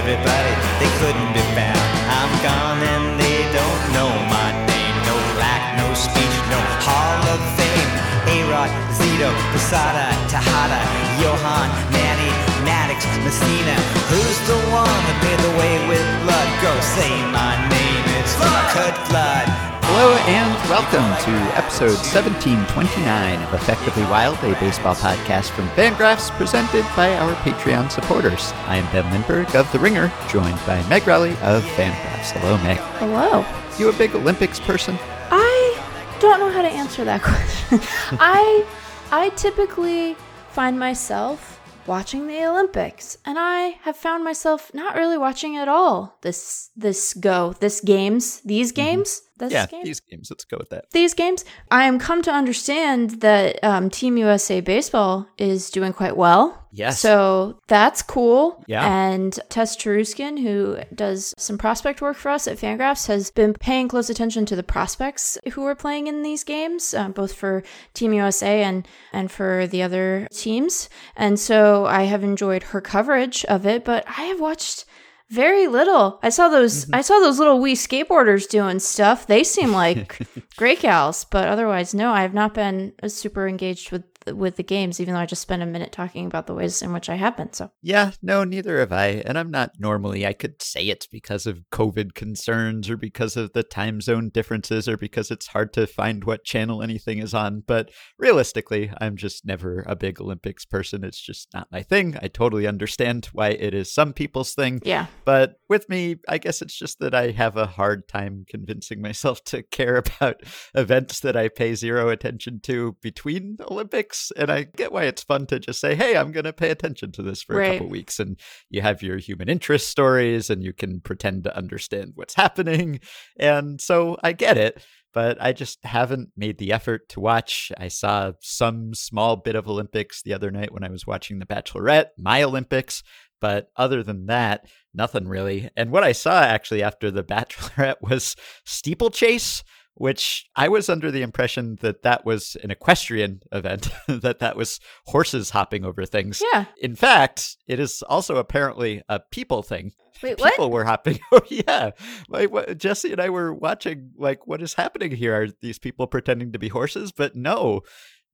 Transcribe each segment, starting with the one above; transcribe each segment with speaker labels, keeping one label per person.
Speaker 1: everybody, they couldn't be found. I'm gone and they don't know my name. No lack, no speech, no Hall of Fame. A-Rod, Zito, Posada, Tejada, Johan, Manny, Maddux, Mussina. Who's the one that made the way with blood? Go say my name, it's Curt Flood.
Speaker 2: Hello and welcome to episode 1729 of Effectively Wild, a baseball podcast from Fangraphs presented by our Patreon supporters. I am Ben Lindbergh of The Ringer, joined by Meg Rowley of Fangraphs. Hello, Meg.
Speaker 3: Hello.
Speaker 2: You a big Olympics person?
Speaker 3: I don't know how to answer that question. I I typically find myself watching the Olympics, and I have found myself not really watching at all this this go this games these games. This
Speaker 2: yeah,
Speaker 3: game?
Speaker 2: these games. Let's go with that.
Speaker 3: these games. I am come to understand that um, Team USA baseball is doing quite well.
Speaker 2: Yes.
Speaker 3: So that's cool.
Speaker 2: Yeah.
Speaker 3: And Tess Taruskin, who does some prospect work for us at Fangraphs, has been paying close attention to the prospects who are playing in these games, uh, both for Team USA and and for the other teams. And so I have enjoyed her coverage of it, but I have watched very little. I saw those I saw those little wee skateboarders doing stuff. They seem like great gals, but otherwise no, I have not been super engaged with with the games even though I just spent a minute talking about the ways in which I have been. So
Speaker 2: Yeah, no, neither have I. And I'm not normally, I could say it's because of COVID concerns or because of the time zone differences or because it's hard to find what channel anything is on. But realistically, I'm just never a big Olympics person. It's just not my thing. I totally understand why it is some people's thing.
Speaker 3: yeah.
Speaker 2: But with me, I guess it's just that I have a hard time convincing myself to care about events that I pay zero attention to between Olympics. And I get why it's fun to just say, hey, I'm going to pay attention to this for a couple weeks. And you have your human interest stories and you can pretend to understand what's happening. And so I get it. But I just haven't made the effort to watch. I saw some small bit of Olympics the other night when I was watching The Bachelorette, my Olympics. But other than that, nothing really. And what I saw actually after The Bachelorette was steeplechase, which I was under the impression that that was an equestrian event, that that was horses hopping over things.
Speaker 3: Yeah.
Speaker 2: In fact, it is also apparently a people thing.
Speaker 3: Wait, what?
Speaker 2: People were hopping. Oh yeah, like what, Jesse and I were watching. Like, what is happening here? Are these people pretending to be horses? But no,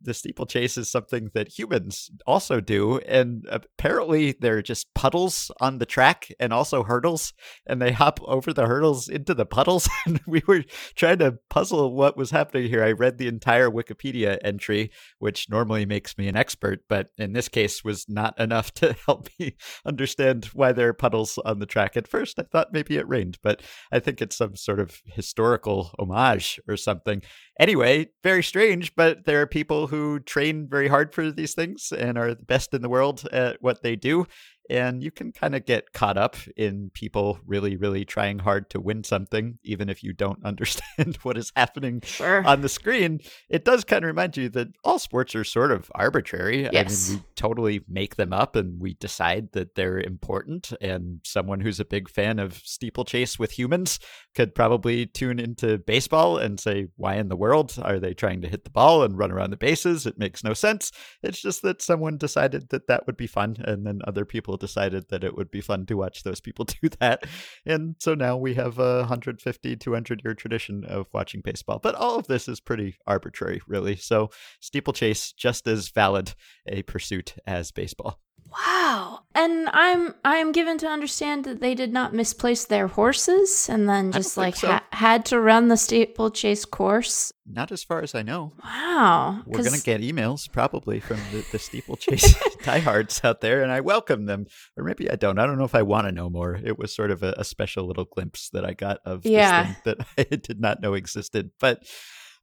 Speaker 2: the steeplechase is something that humans also do, and apparently they're just puddles on the track and also hurdles, and they hop over the hurdles into the puddles. and we were trying to puzzle what was happening here. I read the entire Wikipedia entry, which normally makes me an expert, but in this case was not enough to help me understand why there are puddles on the track. At first, I thought maybe it rained, but I think it's some sort of historical homage or something. Anyway, very strange, but there are people who train very hard for these things and are the best in the world at what they do. And you can kind of get caught up in people really, really trying hard to win something, even if you don't understand what is happening
Speaker 3: Sure.
Speaker 2: on the screen. It does kind of remind you that all sports are sort of arbitrary.
Speaker 3: Yes.
Speaker 2: I mean, we totally make them up and we decide that they're important. And someone who's a big fan of steeplechase with humans could probably tune into baseball and say, why in the world are they trying to hit the ball and run around the bases? It makes no sense. It's just that someone decided that that would be fun. And then other people decided that it would be fun to watch those people do that. And so now we have a 150, 200 year tradition of watching baseball. But all of this is pretty arbitrary, really. So steeplechase, just as valid a pursuit as baseball.
Speaker 3: Wow. And I'm I am given to understand that they did not misplace their horses and then just like
Speaker 2: so.
Speaker 3: ha- had to run the steeplechase course.
Speaker 2: Not as far as I know.
Speaker 3: Wow.
Speaker 2: We're going to get emails probably from the, the steeplechase diehards out there, and I welcome them. Or maybe I don't. I don't know if I want to know more. It was sort of a, a special little glimpse that I got of
Speaker 3: Yeah.
Speaker 2: this thing that I did not know existed. But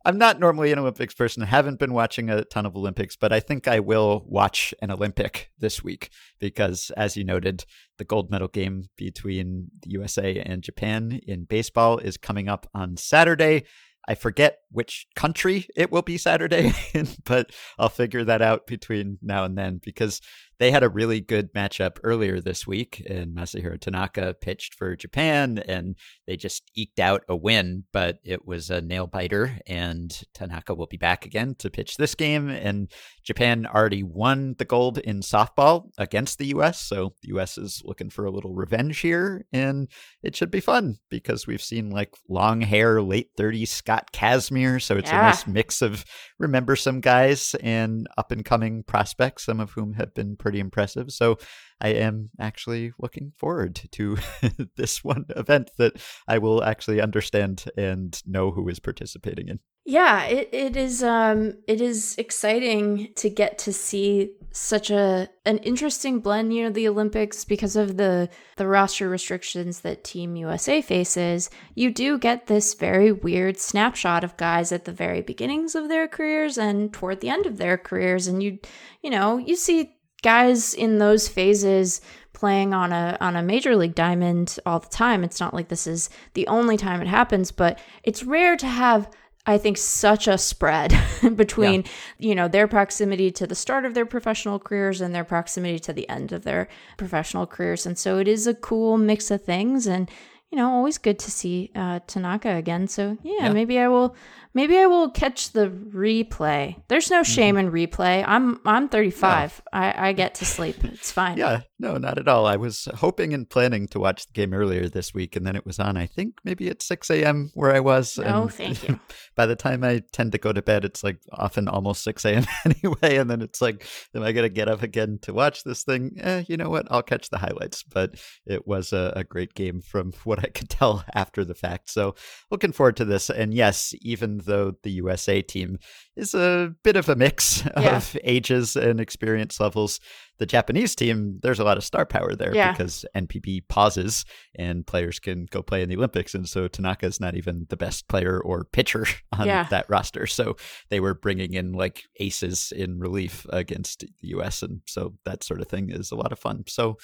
Speaker 2: I'm not normally an Olympics person. I haven't been watching a ton of Olympics, but I think I will watch an Olympic this week because, as you noted, the gold medal game between the USA and Japan in baseball is coming up on Saturday. I forget which country it will be Saturday in, but I'll figure that out between now and then because they had a really good matchup earlier this week, and Masahiro Tanaka pitched for Japan, and they just eked out a win, but it was a nail biter, and Tanaka will be back again to pitch this game. And Japan already won the gold in softball against the U.S., so the U.S. is looking for a little revenge here, and it should be fun because we've seen like long hair, late 30s Scott Kazmir, so it's
Speaker 3: Yeah.
Speaker 2: a nice mix of remember some guys and up and coming prospects, some of whom have been pretty impressive. So I am actually looking forward to this one event that I will actually understand and know who is participating in.
Speaker 3: Yeah, it, it is um it is exciting to get to see such a an interesting blend, you know, the Olympics because of the the roster restrictions that Team USA faces. You do get this very weird snapshot of guys at the very beginnings of their careers and toward the end of their careers and you you know, you see guys in those phases playing on a on a major league diamond all the time. It's not like this is the only time it happens, but it's rare to have I think such a spread between you know their proximity to the start of their professional careers and their proximity to the end of their professional careers, and so it is a cool mix of things, and you know always good to see uh, Tanaka again. So yeah,
Speaker 2: Yeah.
Speaker 3: maybe I will maybe I will catch the replay. There's no shame in replay. I'm I'm 35. I I get to sleep. It's fine.
Speaker 2: Yeah, no, not at all. I was hoping and planning to watch the game earlier this week, and then it was on, I think, maybe at 6 a.m. where I was.
Speaker 3: No, thank you.
Speaker 2: by the time I tend to go to bed, it's like often almost 6 a.m. anyway. And then it's like, am I going to get up again to watch this thing? Eh, you know what? I'll catch the highlights. But it was a, a great game from what I could tell after the fact. So looking forward to this. And yes, even though the USA team is a bit of a mix
Speaker 3: Yeah.
Speaker 2: of ages and experience levels, the Japanese team, there's a lot of star power there
Speaker 3: Yeah.
Speaker 2: because NPB pauses and players can go play in the Olympics. And so Tanaka is not even the best player or pitcher on
Speaker 3: Yeah.
Speaker 2: that roster. So they were bringing in like aces in relief against the US. And so that sort of thing is a lot of fun. So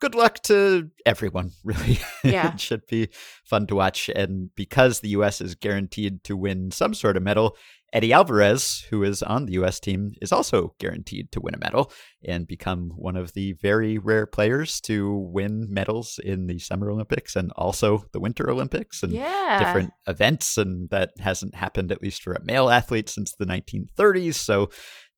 Speaker 2: good luck to everyone, really.
Speaker 3: Yeah.
Speaker 2: it should be fun to watch. And because the US is guaranteed to win some sort of medal, Eddie Alvarez, who is on the US team, is also guaranteed to win a medal and become one of the very rare players to win medals in the Summer Olympics and also the Winter Olympics and
Speaker 3: Yeah.
Speaker 2: different events. And that hasn't happened, at least for a male athlete, since the 1930s. So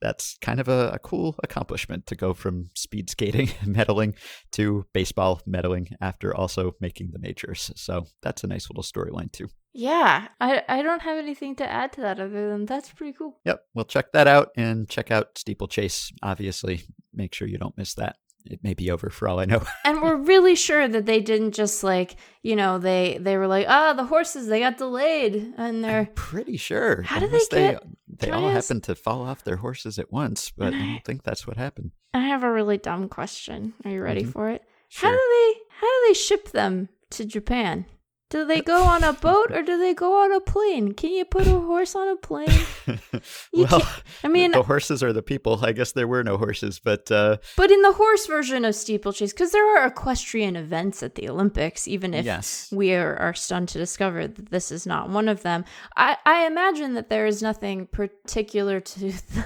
Speaker 2: that's kind of a, a cool accomplishment to go from speed skating medaling to baseball medaling after also making the majors. So that's a nice little storyline, too.
Speaker 3: Yeah. I I don't have anything to add to that other than that's pretty cool.
Speaker 2: Yep. we'll check that out and check out Steeplechase. Obviously, make sure you don't miss that. It may be over for all I know.
Speaker 3: and we're really sure that they didn't just like you know they they were like ah the horses they got delayed and they're
Speaker 2: Pretty sure.
Speaker 3: How did they
Speaker 2: Unless they
Speaker 3: get-
Speaker 2: They all
Speaker 3: ask-
Speaker 2: happened to fall off their horses at once, but I don't think that's what happened.
Speaker 3: i have a really dumb question are you ready
Speaker 2: Mhm.
Speaker 3: for it how do they how do they ship them to japan do they go on a boat or do they go on a plane can you put a horse on a plane
Speaker 2: well,
Speaker 3: I mean-
Speaker 2: the horses are the people. I guess there were no horses, but uh,
Speaker 3: but in the horse version of steeplechase because there are equestrian events at the olympics even if
Speaker 2: yes.
Speaker 3: we are, are stunned to discover that this is not one of them. I, I imagine that there is nothing particular to the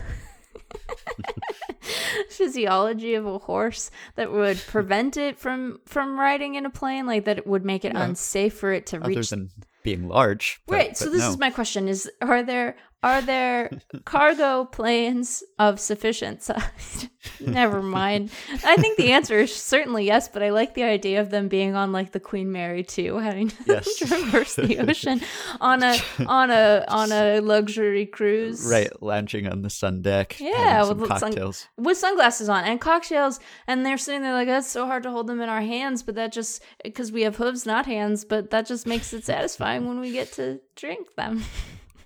Speaker 3: physiology of a horse that would prevent it from from riding in a plane, like that it would make it
Speaker 2: Yeah.
Speaker 3: unsafe for it to reach.
Speaker 2: Other
Speaker 3: reach.
Speaker 2: than being large. but-
Speaker 3: right. So this
Speaker 2: no.
Speaker 3: is my question: Is are there are there cargo planes of sufficient size? Never mind. I think the answer is certainly yes, but I like the idea of them being on like the Queen Mary too, having to
Speaker 2: Yes.
Speaker 3: traverse the ocean on a on a on a luxury cruise.
Speaker 2: right lounging on the sun deck.
Speaker 3: Yeah, with the sun-
Speaker 2: cocktails.
Speaker 3: With sunglasses on and cocktails, and they're sitting there like that's so hard to hold them in our hands, but that just because we have hooves, not hands, but that just makes it satisfying when we get to drink them.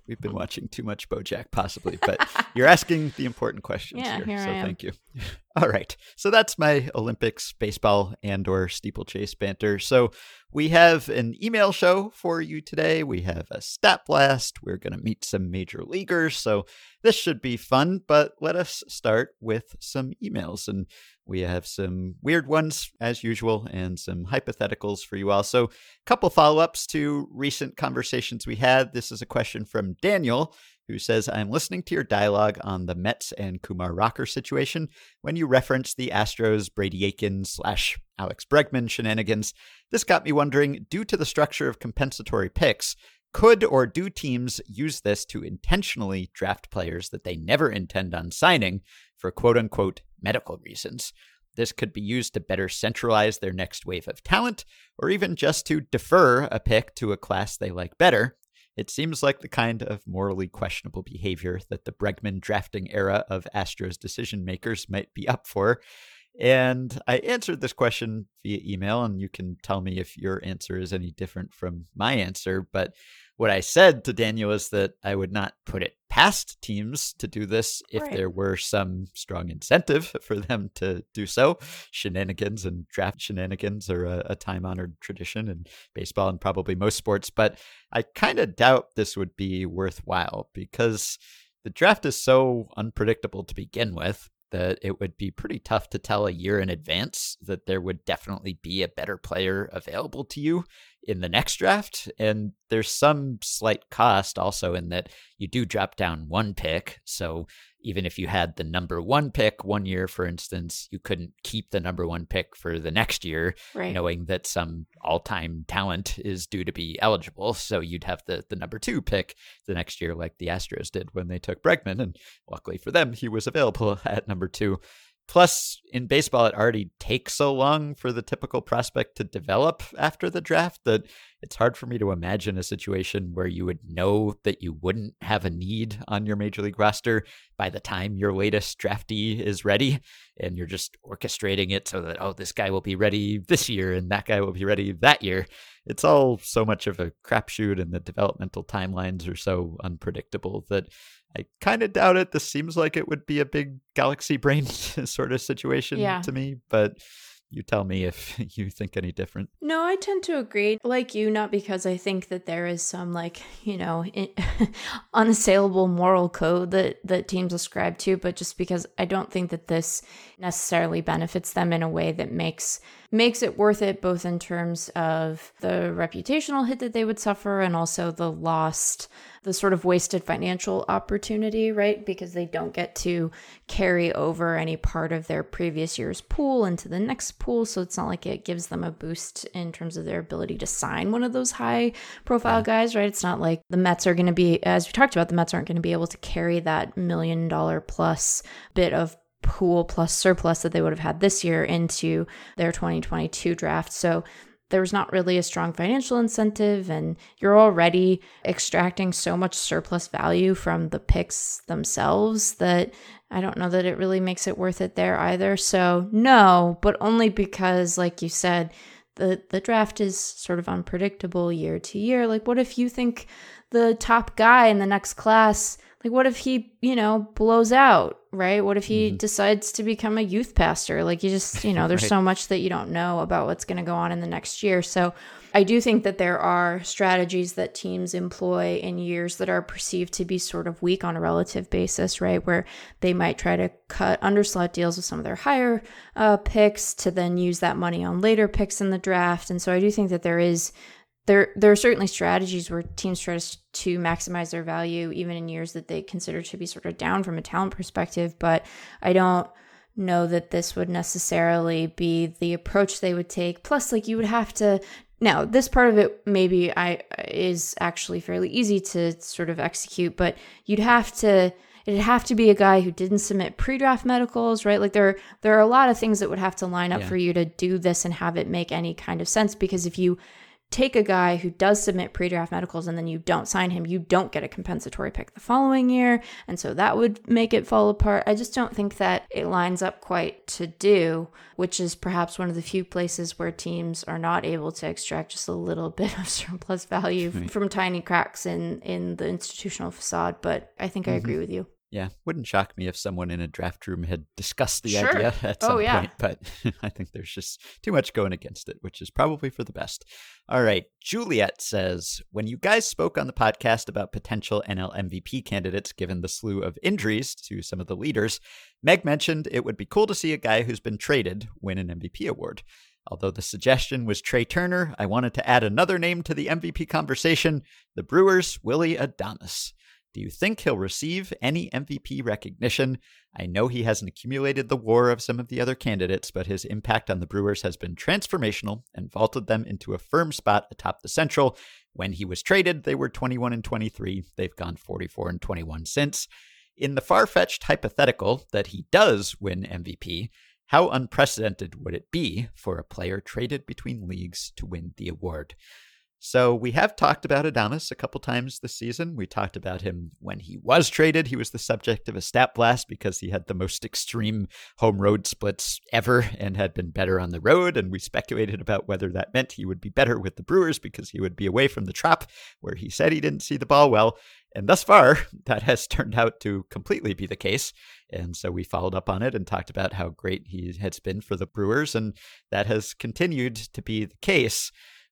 Speaker 2: We've been um, watching too much BoJack, possibly, but you're asking the important questions
Speaker 3: Yeah,
Speaker 2: here,
Speaker 3: here
Speaker 2: so thank you. All right, so that's my Olympics baseball and/or steeplechase banter. So we have an email show for you today. We have a stat blast. We're going to meet some major leaguers, so this should be fun. But let us start with some emails, and we have some weird ones as usual, and some hypotheticals for you all. So a couple follow ups to recent conversations we had. This is a question from Daniel, who says, I'm listening to your dialogue on the Mets and Kumar Rocker situation when you reference the Astros Brady Aiken slash Alex Bregman shenanigans. This got me wondering, due to the structure of compensatory picks, could or do teams use this to intentionally draft players that they never intend on signing for quote unquote medical reasons? This could be used to better centralize their next wave of talent, or even just to defer a pick to a class they like better. It seems like the kind of morally questionable behavior that the Bregman drafting era of Astros decision makers might be up for. And I answered this question via email, and you can tell me if your answer is any different from my answer. But what I said to Daniel is that I would not put it past teams to do this if
Speaker 3: right.
Speaker 2: there were some strong incentive for them to do so. Shenanigans and draft shenanigans are a, a time honored tradition in baseball and probably most sports, but I kind of doubt this would be worthwhile because the draft is so unpredictable to begin with that it would be pretty tough to tell a year in advance that there would definitely be a better player available to you in the next draft. And there's some slight cost also in that you do drop down one pick. So even if you had the number one pick one year, for instance, you couldn't keep the number one pick for the next year,
Speaker 3: right.
Speaker 2: knowing that some all time talent is due to be eligible. So you'd have the, the number two pick the next year, like the Astros did when they took Bregman. And luckily for them, he was available at number two. Plus, in baseball, it already takes so long for the typical prospect to develop after the draft that it's hard for me to imagine a situation where you would know that you wouldn't have a need on your major league roster by the time your latest draftee is ready. And you're just orchestrating it so that, oh, this guy will be ready this year and that guy will be ready that year. It's all so much of a crapshoot, and the developmental timelines are so unpredictable that I kind of doubt it. This seems like it would be a big galaxy brain sort of situation
Speaker 3: yeah.
Speaker 2: to me, but you tell me if you think any different.
Speaker 3: No, I tend to agree. Like you, not because I think that there is some like you know unassailable moral code that that teams ascribe to, but just because I don't think that this necessarily benefits them in a way that makes makes it worth it, both in terms of the reputational hit that they would suffer and also the lost the sort of wasted financial opportunity, right? Because they don't get to carry over any part of their previous year's pool into the next pool. So it's not like it gives them a boost in terms of their ability to sign one of those high profile guys, right? It's not like the Mets are going to be, as we talked about, the Mets aren't going to be able to carry that million dollar plus bit of pool plus surplus that they would have had this year into their 2022 draft. So there was not really a strong financial incentive, and you're already extracting so much surplus value from the picks themselves that I don't know that it really makes it worth it there either. So, no, but only because, like you said, the, the draft is sort of unpredictable year to year. Like, what if you think the top guy in the next class like what if he you know blows out right? What if he mm-hmm. decides to become a youth pastor? Like you just you know there's right. so much that you don't know about what's going to go on in the next year. So i do think that there are strategies that teams employ in years that are perceived to be sort of weak on a relative basis right? Where they might try to cut underslot deals with some of their higher uh, picks to then use that money on later picks in the draft. And so i do think that there is there there are certainly strategies where teams try to, to maximize their value even in years that they consider to be sort of down from a talent perspective but i don't know that this would necessarily be the approach they would take plus like you would have to now this part of it maybe i is actually fairly easy to sort of execute but you'd have to it'd have to be a guy who didn't submit pre-draft medicals right like there there are a lot of things that would have to line up yeah. for you to do this and have it make any kind of sense because if you take a guy who does submit pre-draft medicals and then you don't sign him, you don't get a compensatory pick the following year. And so that would make it fall apart. I just don't think that it lines up quite to do, which is perhaps one of the few places where teams are not able to extract just a little bit of surplus value right. from tiny cracks in in the institutional facade. But I think mm-hmm. I agree with you.
Speaker 2: Yeah, wouldn't shock me if someone in a draft room had discussed the sure. idea at oh, some
Speaker 3: oh, yeah.
Speaker 2: point, but I think there's just too much going against it, which is probably for the best. All right, Juliet says When you guys spoke on the podcast about potential NL MVP candidates given the slew of injuries to some of the leaders, Meg mentioned it would be cool to see a guy who's been traded win an MVP award. Although the suggestion was Trea Turner, I wanted to add another name to the MVP conversation the Brewers' Willie Adames. Do you think he'll receive any MVP recognition? I know he hasn't accumulated the war of some of the other candidates, but his impact on the Brewers has been transformational and vaulted them into a firm spot atop the Central. When he was traded, they were 21 and 23. They've gone 44 and 21 since. In the far fetched hypothetical that he does win MVP, how unprecedented would it be for a player traded between leagues to win the award? So we have talked about Adames a couple times this season. We talked about him when he was traded. He was the subject of a stat blast because he had the most extreme home road splits ever and had been better on the road. And we speculated about whether that meant he would be better with the Brewers because he would be away from the Trop where he said he didn't see the ball well. And thus far, that has turned out to completely be the case. And so we followed up on it and talked about how great he has been for the Brewers. And that has continued to be the case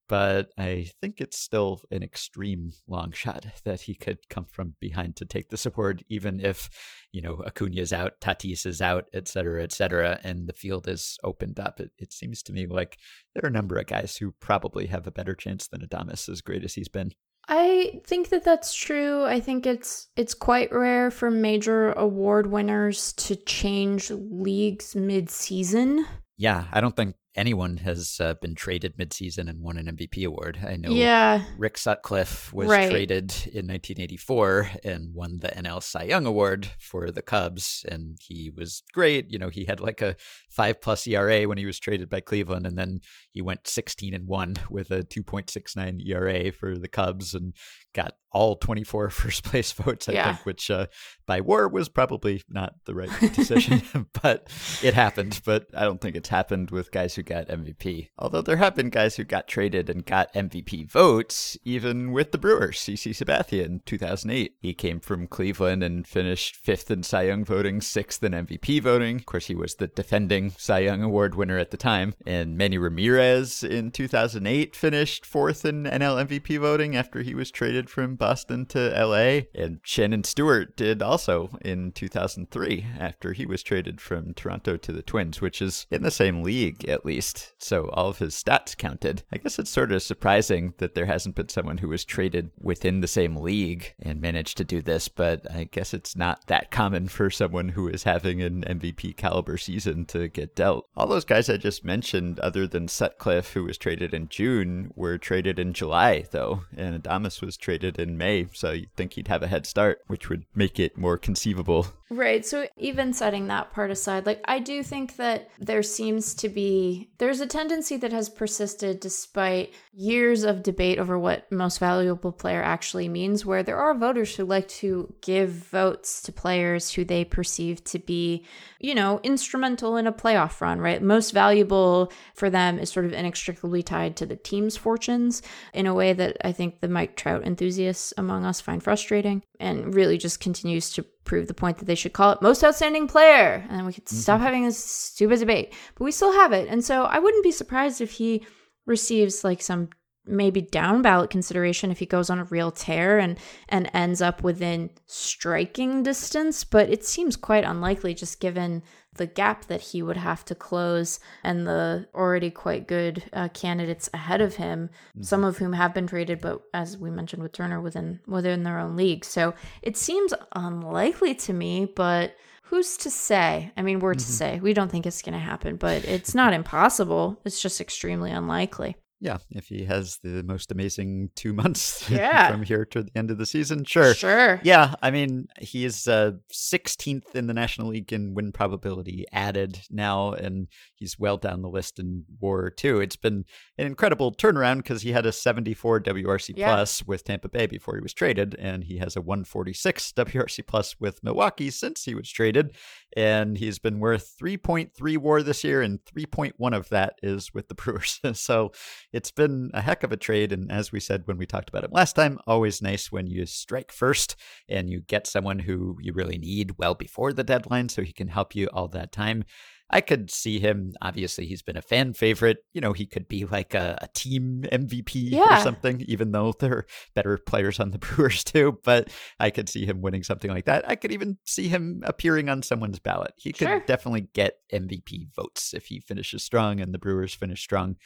Speaker 2: but I think it's still an extreme long shot that he could come from behind to take the support, even if, you know, Acuna's out, Tatis is out, et cetera, et cetera, and the field is opened up. It, it seems to me like there are a number of guys who probably have a better chance than Adames, as great as he's been.
Speaker 3: I think that that's true. I think it's it's quite rare for major award winners to change leagues mid-season.
Speaker 2: Yeah, I don't think anyone has uh, been traded midseason and won an MVP award. I know
Speaker 3: yeah.
Speaker 2: Rick Sutcliffe was
Speaker 3: right.
Speaker 2: traded in 1984 and won the NL Cy Young Award for the Cubs, and he was great. You know, he had like a five plus ERA when he was traded by Cleveland, and then he went 16 and one with a 2.69 ERA for the Cubs and got all 24 first place votes, I
Speaker 3: yeah.
Speaker 2: think, which uh, by war was probably not the right decision, but it happened. But I don't think it's happened with guys who got MVP. Although there have been guys who got traded and got MVP votes, even with the Brewers. CC Sabathia in 2008. He came from Cleveland and finished fifth in Cy Young voting, sixth in MVP voting. Of course, he was the defending Cy Young Award winner at the time. And Manny Ramirez in 2008 finished fourth in NL MVP voting after he was traded from Boston to LA. And Shannon Stewart did also in 2003 after he was traded from Toronto to the Twins, which is in the same league at least so all of his stats counted. I guess it's sort of surprising that there hasn't been someone who was traded within the same league and managed to do this, but I guess it's not that common for someone who is having an MVP caliber season to get dealt. All those guys I just mentioned, other than Sutcliffe, who was traded in June, were traded in July, though, and Adames was traded in May, so you'd think he'd have a head start, which would make it more conceivable
Speaker 3: Right. So even setting that part aside, like I do think that there seems to be there's a tendency that has persisted despite years of debate over what most valuable player actually means where there are voters who like to give votes to players who they perceive to be, you know, instrumental in a playoff run, right? Most valuable for them is sort of inextricably tied to the team's fortunes in a way that I think the Mike Trout enthusiasts among us find frustrating and really just continues to prove the point that they should call it most outstanding player and we could mm-hmm. stop having this stupid debate but we still have it and so i wouldn't be surprised if he receives like some maybe down ballot consideration if he goes on a real tear and and ends up within striking distance but it seems quite unlikely just given the gap that he would have to close and the already quite good uh, candidates ahead of him mm-hmm. some of whom have been traded but as we mentioned with Turner within within their own league so it seems unlikely to me but who's to say? I mean, we're mm-hmm. to say. We don't think it's going to happen, but it's not impossible. It's just extremely unlikely.
Speaker 2: Yeah, if he has the most amazing two months
Speaker 3: yeah.
Speaker 2: from here to the end of the season, sure.
Speaker 3: Sure.
Speaker 2: Yeah, I mean, he is uh, 16th in the National League in win probability added now, and he's well down the list in WAR too. It's been an incredible turnaround because he had a 74 WRC yeah. plus with Tampa Bay before he was traded, and he has a 146 WRC plus with Milwaukee since he was traded, and he's been worth 3.3 WAR this year, and 3.1 of that is with the Brewers. so it's been a heck of a trade. And as we said when we talked about it last time, always nice when you strike first and you get someone who you really need well before the deadline so he can help you all that time. I could see him. Obviously, he's been a fan favorite. You know, he could be like a, a team MVP
Speaker 3: yeah.
Speaker 2: or something, even though there are better players on the Brewers too. But I could see him winning something like that. I could even see him appearing on someone's ballot. He could
Speaker 3: sure.
Speaker 2: definitely get MVP votes if he finishes strong and the Brewers finish strong.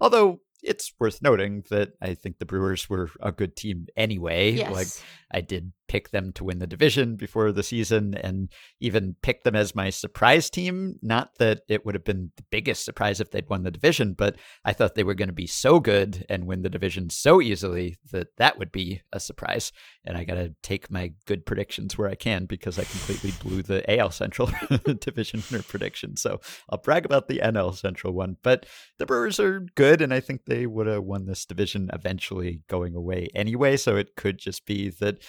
Speaker 2: Although it's worth noting that I think the Brewers were a good team anyway.
Speaker 3: Yes.
Speaker 2: Like I did pick them to win the division before the season and even pick them as my surprise team. Not that it would have been the biggest surprise if they'd won the division, but I thought they were going to be so good and win the division so easily that that would be a surprise. And I got to take my good predictions where I can because I completely blew the AL Central division prediction. So I'll brag about the NL Central one. But the Brewers are good, and I think they would have won this division eventually going away anyway. So it could just be that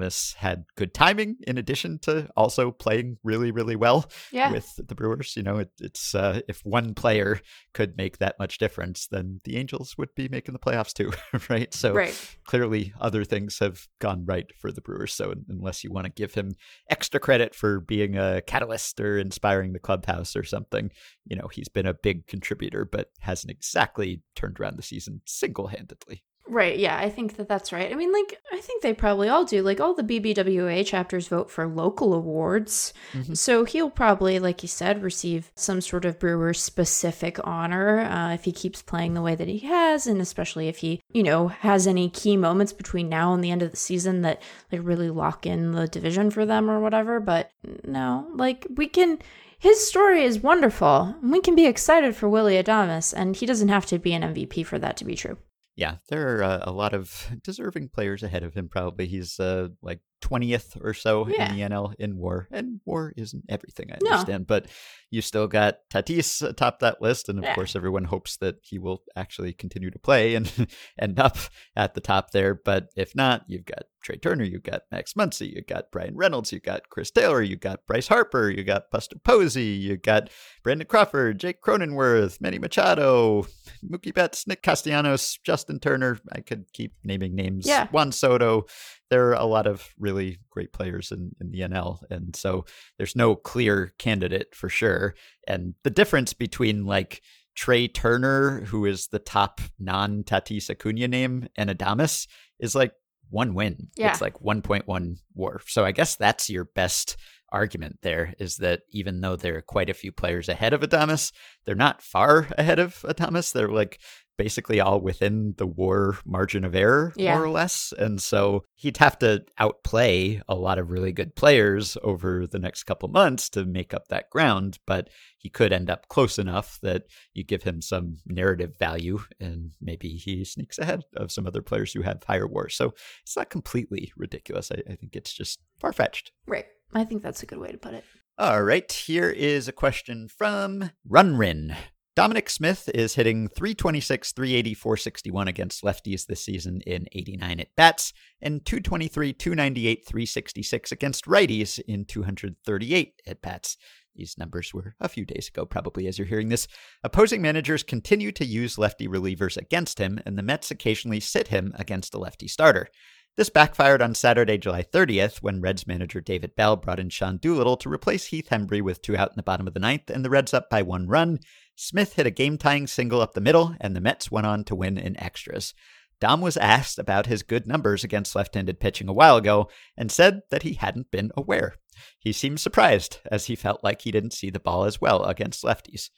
Speaker 2: Adames had good timing in addition to also playing really, really well
Speaker 3: yeah.
Speaker 2: with the Brewers. You know, it, it's uh, if one player could make that much difference, then the Angels would be making the playoffs too, right? So
Speaker 3: right.
Speaker 2: clearly other things have gone right for the Brewers. So unless you want to give him extra credit for being a catalyst or inspiring the clubhouse or something, you know, he's been a big contributor, but hasn't exactly turned around the season single handedly.
Speaker 3: Right. Yeah, I think that that's right. I mean, like, I think they probably all do. Like, all the BBWA chapters vote for local awards. Mm-hmm. So he'll probably, like you said, receive some sort of brewer specific honor uh, if he keeps playing the way that he has. And especially if he, you know, has any key moments between now and the end of the season that, like, really lock in the division for them or whatever. But no, like, we can his story is wonderful. We can be excited for Willie Adames, and he doesn't have to be an MVP for that to be true
Speaker 2: yeah, there are uh, a lot of deserving players ahead of him. Probably he's uh, like twentieth or so yeah. in the NL in WAR, and WAR isn't everything. I no. understand, but you still got Tatis atop that list, and of yeah. course, everyone hopes that he will actually continue to play and end up at the top there. But if not, you've got Trea Turner, you've got Max Muncy, you've got Bryan Reynolds, you've got Chris Taylor, you've got Bryce Harper, you've got Buster Posey, you've got Brandon Crawford, Jake Cronenworth, Manny Machado, Mookie Betts, Nick Castellanos, Justin Turner. I could keep naming names.
Speaker 3: Yeah.
Speaker 2: Juan Soto. There are a lot of really great players in, in the NL. And so there's no clear candidate for sure. And the difference between like Trea Turner, who is the top non Tatis Acuna name, and Adames is like one win.
Speaker 3: Yeah.
Speaker 2: It's like 1.1 war. So I guess that's your best argument there is that even though there are quite a few players ahead of Adames, they're not far ahead of Adames. They're like basically all within the war margin of error, yeah. more or less. And so he'd have to outplay a lot of really good players over the next couple months to make up that ground. But he could end up close enough that you give him some narrative value and maybe he sneaks ahead of some other players who have higher war. So it's not completely ridiculous. I, I think it's just far fetched.
Speaker 3: Right. I think that's a good way to put it.
Speaker 2: All right. Here is a question from Runrin. Dominic Smith is hitting 326, 380, 461 against lefties this season in 89 at bats, and 223, 298, 366 against righties in 238 at bats. These numbers were a few days ago, probably as you're hearing this. Opposing managers continue to use lefty relievers against him, and the Mets occasionally sit him against a lefty starter. This backfired on Saturday, July 30th, when Reds manager David Bell brought in Sean Doolittle to replace Heath Hembree with two out in the bottom of the ninth, and the Reds up by one run. Smith hit a game tying single up the middle, and the Mets went on to win in extras. Dom was asked about his good numbers against left handed pitching a while ago and said that he hadn't been aware. He seemed surprised, as he felt like he didn't see the ball as well against lefties.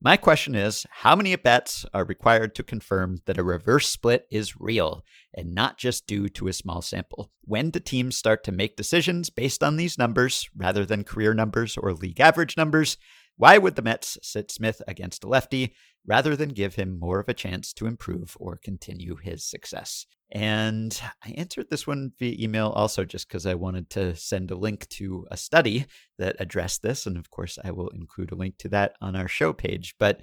Speaker 2: My question is how many at bats are required to confirm that a reverse split is real and not just due to a small sample? When do teams start to make decisions based on these numbers rather than career numbers or league average numbers? Why would the Mets sit Smith against a lefty rather than give him more of a chance to improve or continue his success? And I answered this one via email also just because I wanted to send a link to a study that addressed this. And of course, I will include a link to that on our show page. But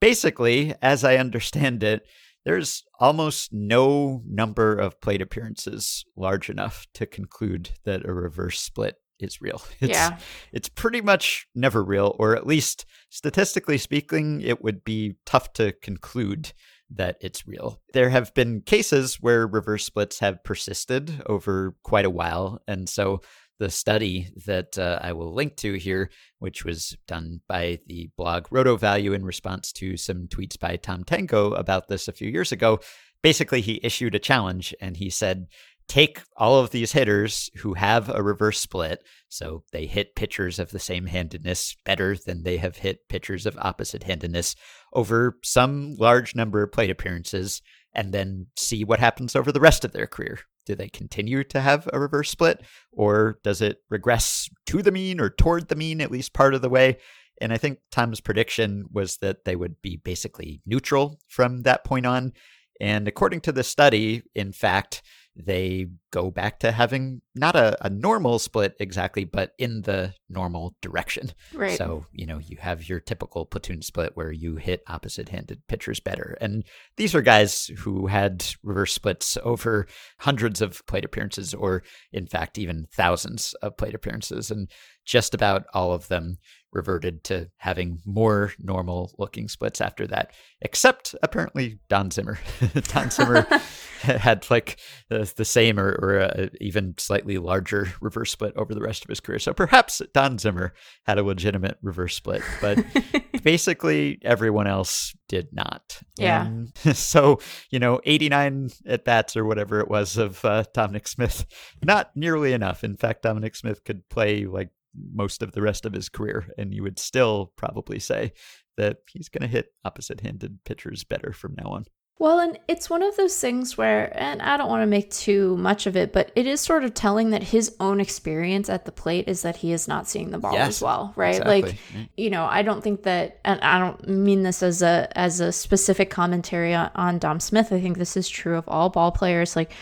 Speaker 2: basically, as I understand it, there's almost no number of plate appearances large enough to conclude that a reverse split is real. It's,
Speaker 3: yeah.
Speaker 2: It's pretty much never real, or at least statistically speaking, it would be tough to conclude that it's real. There have been cases where reverse splits have persisted over quite a while. And so the study that uh, I will link to here, which was done by the blog Roto Value in response to some tweets by Tom Tango about this a few years ago, basically he issued a challenge and he said, take all of these hitters who have a reverse split, so they hit pitchers of the same handedness better than they have hit pitchers of opposite handedness over some large number of plate appearances, and then see what happens over the rest of their career. Do they continue to have a reverse split, or does it regress to the mean or toward the mean at least part of the way? And I think Tom's prediction was that they would be basically neutral from that point on. And according to the study, in fact, they go back to having not a, a normal split exactly, but in the normal direction.
Speaker 3: Right.
Speaker 2: So, you know, you have your typical platoon split where you hit opposite handed pitchers better. And these are guys who had reverse splits over hundreds of plate appearances, or in fact, even thousands of plate appearances. And just about all of them reverted to having more normal looking splits after that, except apparently Don Zimmer. Don Zimmer had like the, the same or, or a, even slightly larger reverse split over the rest of his career. So perhaps Don Zimmer had a legitimate reverse split, but basically everyone else did not.
Speaker 3: Yeah.
Speaker 2: And so, you know, 89 at bats or whatever it was of uh, Dominic Smith, not nearly enough. In fact, Dominic Smith could play like most of the rest of his career, and you would still probably say that he's going to hit opposite handed pitchers better from now on.
Speaker 3: Well, and it's one of those things where, and I don't want to make too much of it, but it is sort of telling that his own experience at the plate is that he is not seeing the ball
Speaker 2: Yes,
Speaker 3: as well, right?
Speaker 2: exactly.
Speaker 3: Like, you know, I don't think that, and I don't mean this as a as a specific commentary on, on Dom Smith. I think this is true of all ball players. Like,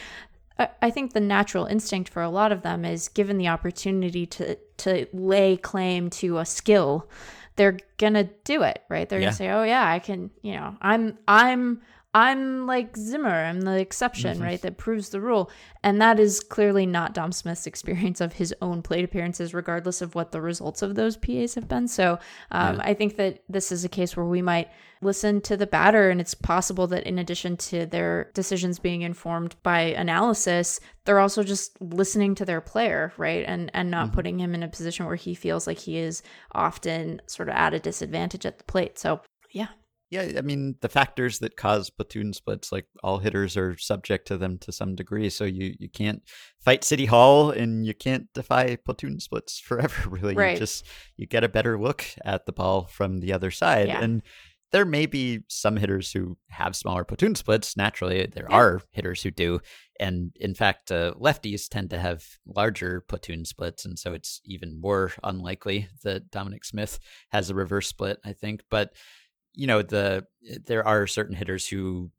Speaker 3: I, I think the natural instinct for a lot of them is given the opportunity to to lay claim to a skill, they're gonna do it, right? They're
Speaker 2: Yeah.
Speaker 3: gonna say, "Oh yeah, I can," you know, I'm I'm I'm like Zimmer. I'm the exception,
Speaker 2: Mm-hmm.
Speaker 3: right? That proves the rule. And that is clearly not Dom Smith's experience of his own plate appearances, regardless of what the results of those PAs have been. So um, I think that this is a case where we might listen to the batter, and it's possible that in addition to their decisions being informed by analysis, they're also just listening to their player, right? And and not
Speaker 2: Mm-hmm.
Speaker 3: putting him in a position where he feels like he is often sort of at a disadvantage at the plate. So yeah.
Speaker 2: Yeah, I mean the factors that cause platoon splits, like all hitters are subject to them to some degree. So you you can't fight City Hall and you can't defy platoon splits forever. Really,
Speaker 3: Right.
Speaker 2: you just you get a better look at the ball from the other side,
Speaker 3: Yeah.
Speaker 2: and there may be some hitters who have smaller platoon splits. Naturally, there
Speaker 3: Yeah.
Speaker 2: are hitters who do, and in fact, uh, lefties tend to have larger platoon splits, and so it's even more unlikely that Dominic Smith has a reverse split. I think, but you know the eh, there are certain hitters who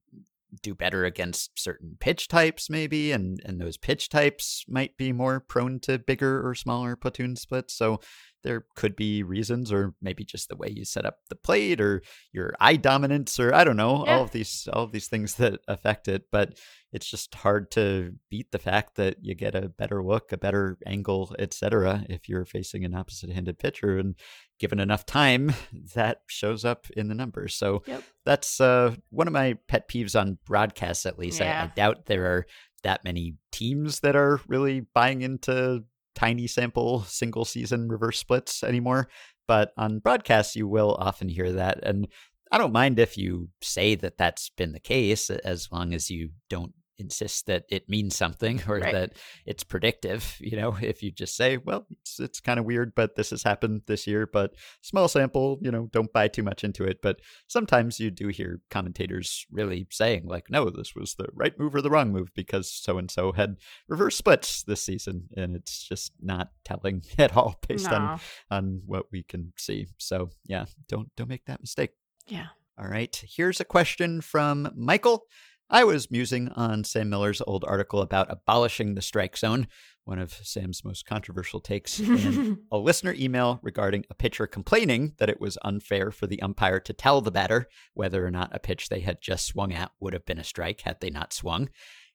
Speaker 2: do better against certain pitch types maybe and and those pitch types might be more prone to bigger or smaller platoon splits. So there could be reasons or maybe just the way you set up the plate or your eye dominance or i don't know
Speaker 3: Yeah.
Speaker 2: all of these all of these things that affect it but it's just hard to beat the fact that you get a better look a better angle etc if you're facing an opposite handed pitcher and given enough time that shows up in the numbers so
Speaker 3: Yep.
Speaker 2: that's uh, one of my pet peeves on broadcasts at least I, I doubt there are that many teams that are really buying into tiny sample single season reverse splits anymore but on broadcasts you will often hear that and i don't mind if you say that that's been the case as long as you don't insist that it means something or
Speaker 3: Right.
Speaker 2: that it's predictive you know if you just say well it's, it's kind of weird but this has happened this year but small sample you know don't buy too much into it but sometimes you do hear commentators really saying like no this was the right move or the wrong move because so and so had reverse splits this season and it's just not telling at all based on on what we can see so yeah don't don't make that mistake
Speaker 3: Yeah.
Speaker 2: all right, here's a question from Michael. I was musing on Sam Miller's old article about abolishing the strike zone, one of Sam's most controversial takes, and a listener email regarding a pitcher complaining that it was unfair for the umpire to tell the batter whether or not a pitch they had just swung at would have been a strike had they not swung.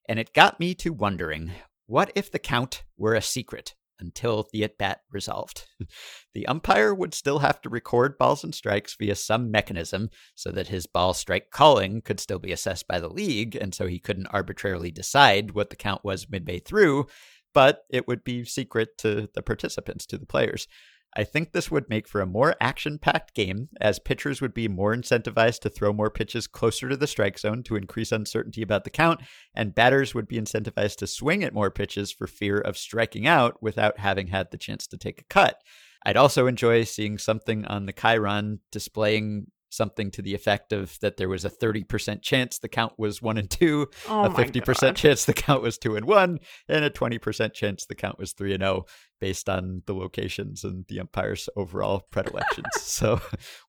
Speaker 2: And it got me to wondering what if the count were a secret until the at bat resolved? the umpire would still have to record balls and strikes via some mechanism so that his ball strike calling could still be assessed by the league, and so he couldn't arbitrarily decide what the count was midway through, but it would be secret to the participants, to the players. I think this would make for a more action packed game, as pitchers would be more incentivized to throw more pitches closer to the strike zone to increase uncertainty about the count, and batters would be incentivized to swing at more pitches for fear of striking out without having had the chance to take a cut. I'd also enjoy seeing something on the Chiron displaying something to the effect of that there was a 30% chance the count was one and two,
Speaker 3: Oh
Speaker 2: a 50%
Speaker 3: God.
Speaker 2: chance the count was two and one, and a 20% chance the count was three and oh, based on the locations and the umpire's overall predilections. so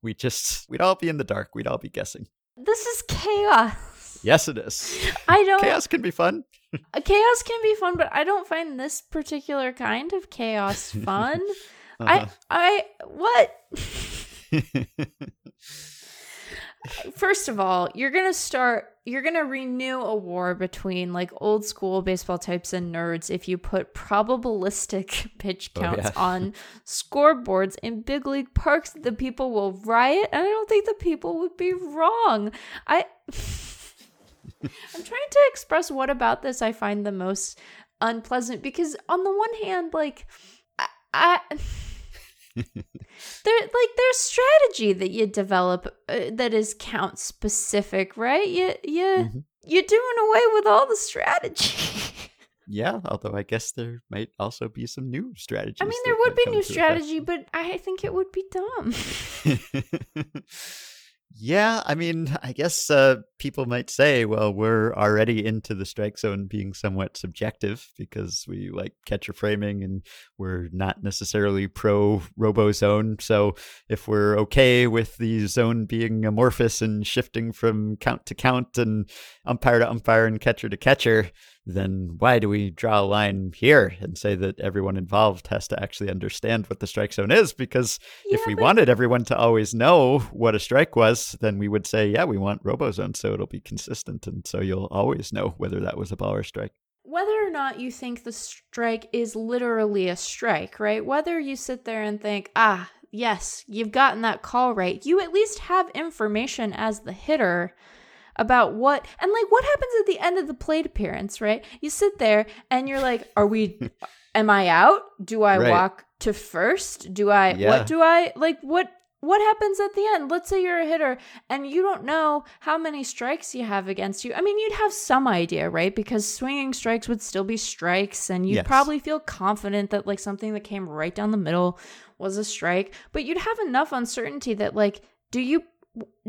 Speaker 2: we just, we'd all be in the dark. We'd all be guessing.
Speaker 3: This is chaos.
Speaker 2: Yes, it is.
Speaker 3: I don't.
Speaker 2: Chaos can be fun.
Speaker 3: Uh, chaos can be fun, but I don't find this particular kind of chaos fun.
Speaker 2: Uh-huh.
Speaker 3: I, I, what? First of all, you're gonna start. You're gonna renew a war between like old school baseball types and nerds if you put probabilistic pitch
Speaker 2: Oh,
Speaker 3: counts
Speaker 2: yeah.
Speaker 3: on scoreboards in big league parks. The people will riot, and I don't think the people would be wrong. I. I'm trying to express what about this I find the most unpleasant because on the one hand, like I, I there like there's strategy that you develop uh, that is count specific, right? You you
Speaker 2: Mhm.
Speaker 3: you're doing away with all the strategy.
Speaker 2: yeah, although I guess there might also be some new strategies.
Speaker 3: I mean, there would be new strategy, but I think it would be dumb.
Speaker 2: yeah, I mean, I guess uh, people might say, well, we're already into the strike zone being somewhat subjective because we like catcher framing and we're not necessarily pro robo zone. So if we're okay with the zone being amorphous and shifting from count to count and umpire to umpire and catcher to catcher, then why do we draw a line here and say that everyone involved has to actually understand what the strike zone is? Because if we
Speaker 3: but-
Speaker 2: wanted everyone to always know what a strike was, then we would say, yeah, we want RoboZone so it'll be consistent. And so you'll always know whether that was a ball or strike.
Speaker 3: whether or not you think the strike is literally a strike, right? Whether you sit there and think, ah, yes, you've gotten that call right, you at least have information as the hitter about what and like what happens at the end of the plate appearance, right? You sit there and you're like, are we am I out? Do I
Speaker 2: Right.
Speaker 3: walk to first? Do I
Speaker 2: Yeah.
Speaker 3: what do I like what what happens at the end? Let's say you're a hitter and you don't know how many strikes you have against you. I mean, you'd have some idea, right? Because swinging strikes would still be strikes and you'd
Speaker 2: Yes.
Speaker 3: probably feel confident that like something that came right down the middle was a strike, but you'd have enough uncertainty that like do you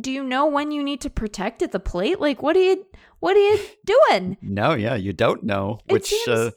Speaker 3: do you know when you need to protect at the plate? Like what are you what are you doing?
Speaker 2: No, yeah, you don't know,
Speaker 3: It
Speaker 2: which
Speaker 3: seems-
Speaker 2: uh,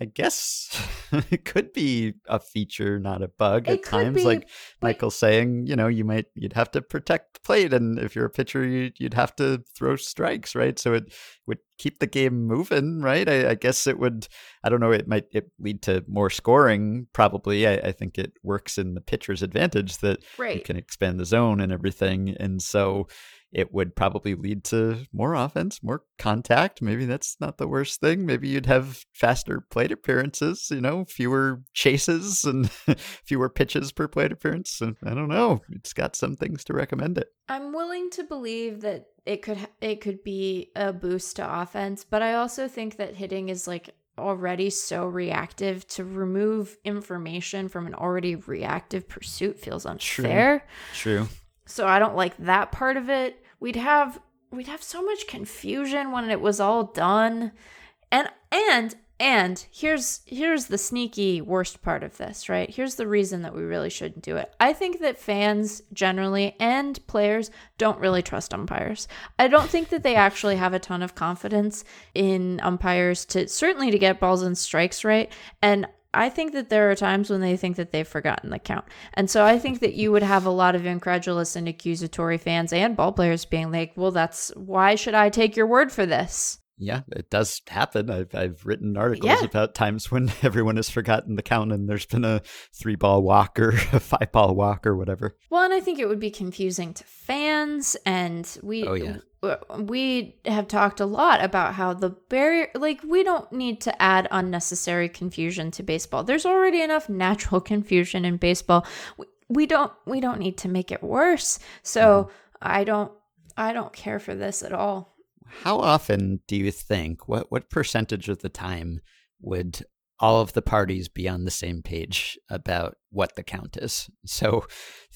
Speaker 2: I guess it could be a feature, not a bug
Speaker 3: It
Speaker 2: at times.
Speaker 3: be,
Speaker 2: like
Speaker 3: but-
Speaker 2: Michael's saying, you know, you might you'd have to protect the plate, and if you're a pitcher, you, you'd have to throw strikes, right? So it would keep the game moving, right? I, I guess it would. I don't know. It might it lead to more scoring, probably. I, I think it works in the pitcher's advantage that you can expand the zone and everything, and so it would probably lead to more offense, more contact. Maybe that's not the worst thing. Maybe you'd have faster plate appearances, you know, fewer chases and fewer pitches per plate appearance. And I don't know. It's got some things to recommend it.
Speaker 3: I'm willing to believe that it could it could be a boost to offense, but I also think that hitting is like already so reactive to remove information from an already reactive pursuit feels unfair.
Speaker 2: True.
Speaker 3: So I don't like that part of it. We'd have we'd have so much confusion when it was all done. And and and here's here's the sneaky worst part of this, right? Here's the reason that we really shouldn't do it. I think that fans generally and players don't really trust umpires. I don't think that they actually have a ton of confidence in umpires to certainly to get balls and strikes right. And I think that there are times when they think that they've forgotten the count. And so I think that you would have a lot of incredulous and accusatory fans and ball players being like, well, that's why should I take your word for this?
Speaker 2: Yeah, it does happen. I've I've written articles
Speaker 3: Yeah.
Speaker 2: about times when everyone has forgotten the count and there's been a three ball walk or a five ball walk or whatever.
Speaker 3: Well, and I think it would be confusing to fans, and we
Speaker 2: Oh, yeah.
Speaker 3: We have talked a lot about how the barrier, like we don't need to add unnecessary confusion to baseball. There's already enough natural confusion in baseball. We, we don't we don't need to make it worse. So mm-hmm. I don't I don't care for this at all.
Speaker 2: How often do you think what what percentage of the time would all of the parties be on the same page about what the count is? So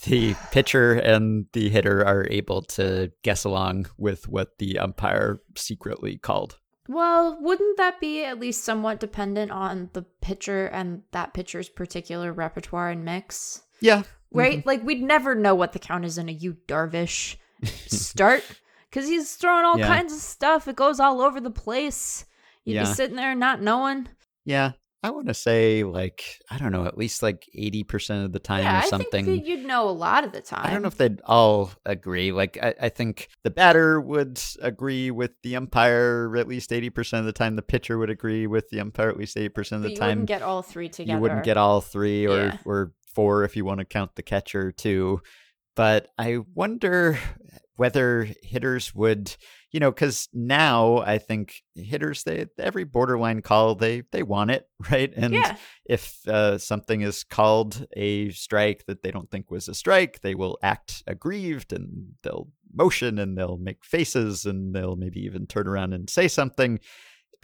Speaker 2: the pitcher and the hitter are able to guess along with what the umpire secretly called.
Speaker 3: Well, wouldn't that be at least somewhat dependent on the pitcher and that pitcher's particular repertoire and mix?
Speaker 2: Yeah.
Speaker 3: right? Mm-hmm. Like we'd never know what the count is in a Yu Darvish start because he's throwing all
Speaker 2: Yeah.
Speaker 3: kinds of stuff. It goes all over the place. You'd
Speaker 2: Yeah.
Speaker 3: be sitting there not knowing.
Speaker 2: Yeah. I want to say like I don't know, at least like 80% of the time
Speaker 3: yeah,
Speaker 2: or
Speaker 3: I
Speaker 2: something.
Speaker 3: you'd know a lot of the time.
Speaker 2: I don't know if they'd all agree. Like, I, I think the batter would agree with the umpire at least 80% of the time. The pitcher would agree with the umpire at least 80% of
Speaker 3: But
Speaker 2: the
Speaker 3: you
Speaker 2: time.
Speaker 3: wouldn't get all three together.
Speaker 2: you wouldn't get all three or,
Speaker 3: Yeah.
Speaker 2: or four if you want to count the catcher too. But I wonder whether hitters would, you know, because now I think hitters, they every borderline call, they they want it, right? And
Speaker 3: yeah,
Speaker 2: if uh, something is called a strike that they don't think was a strike, they will act aggrieved and they'll motion and they'll make faces and they'll maybe even turn around and say something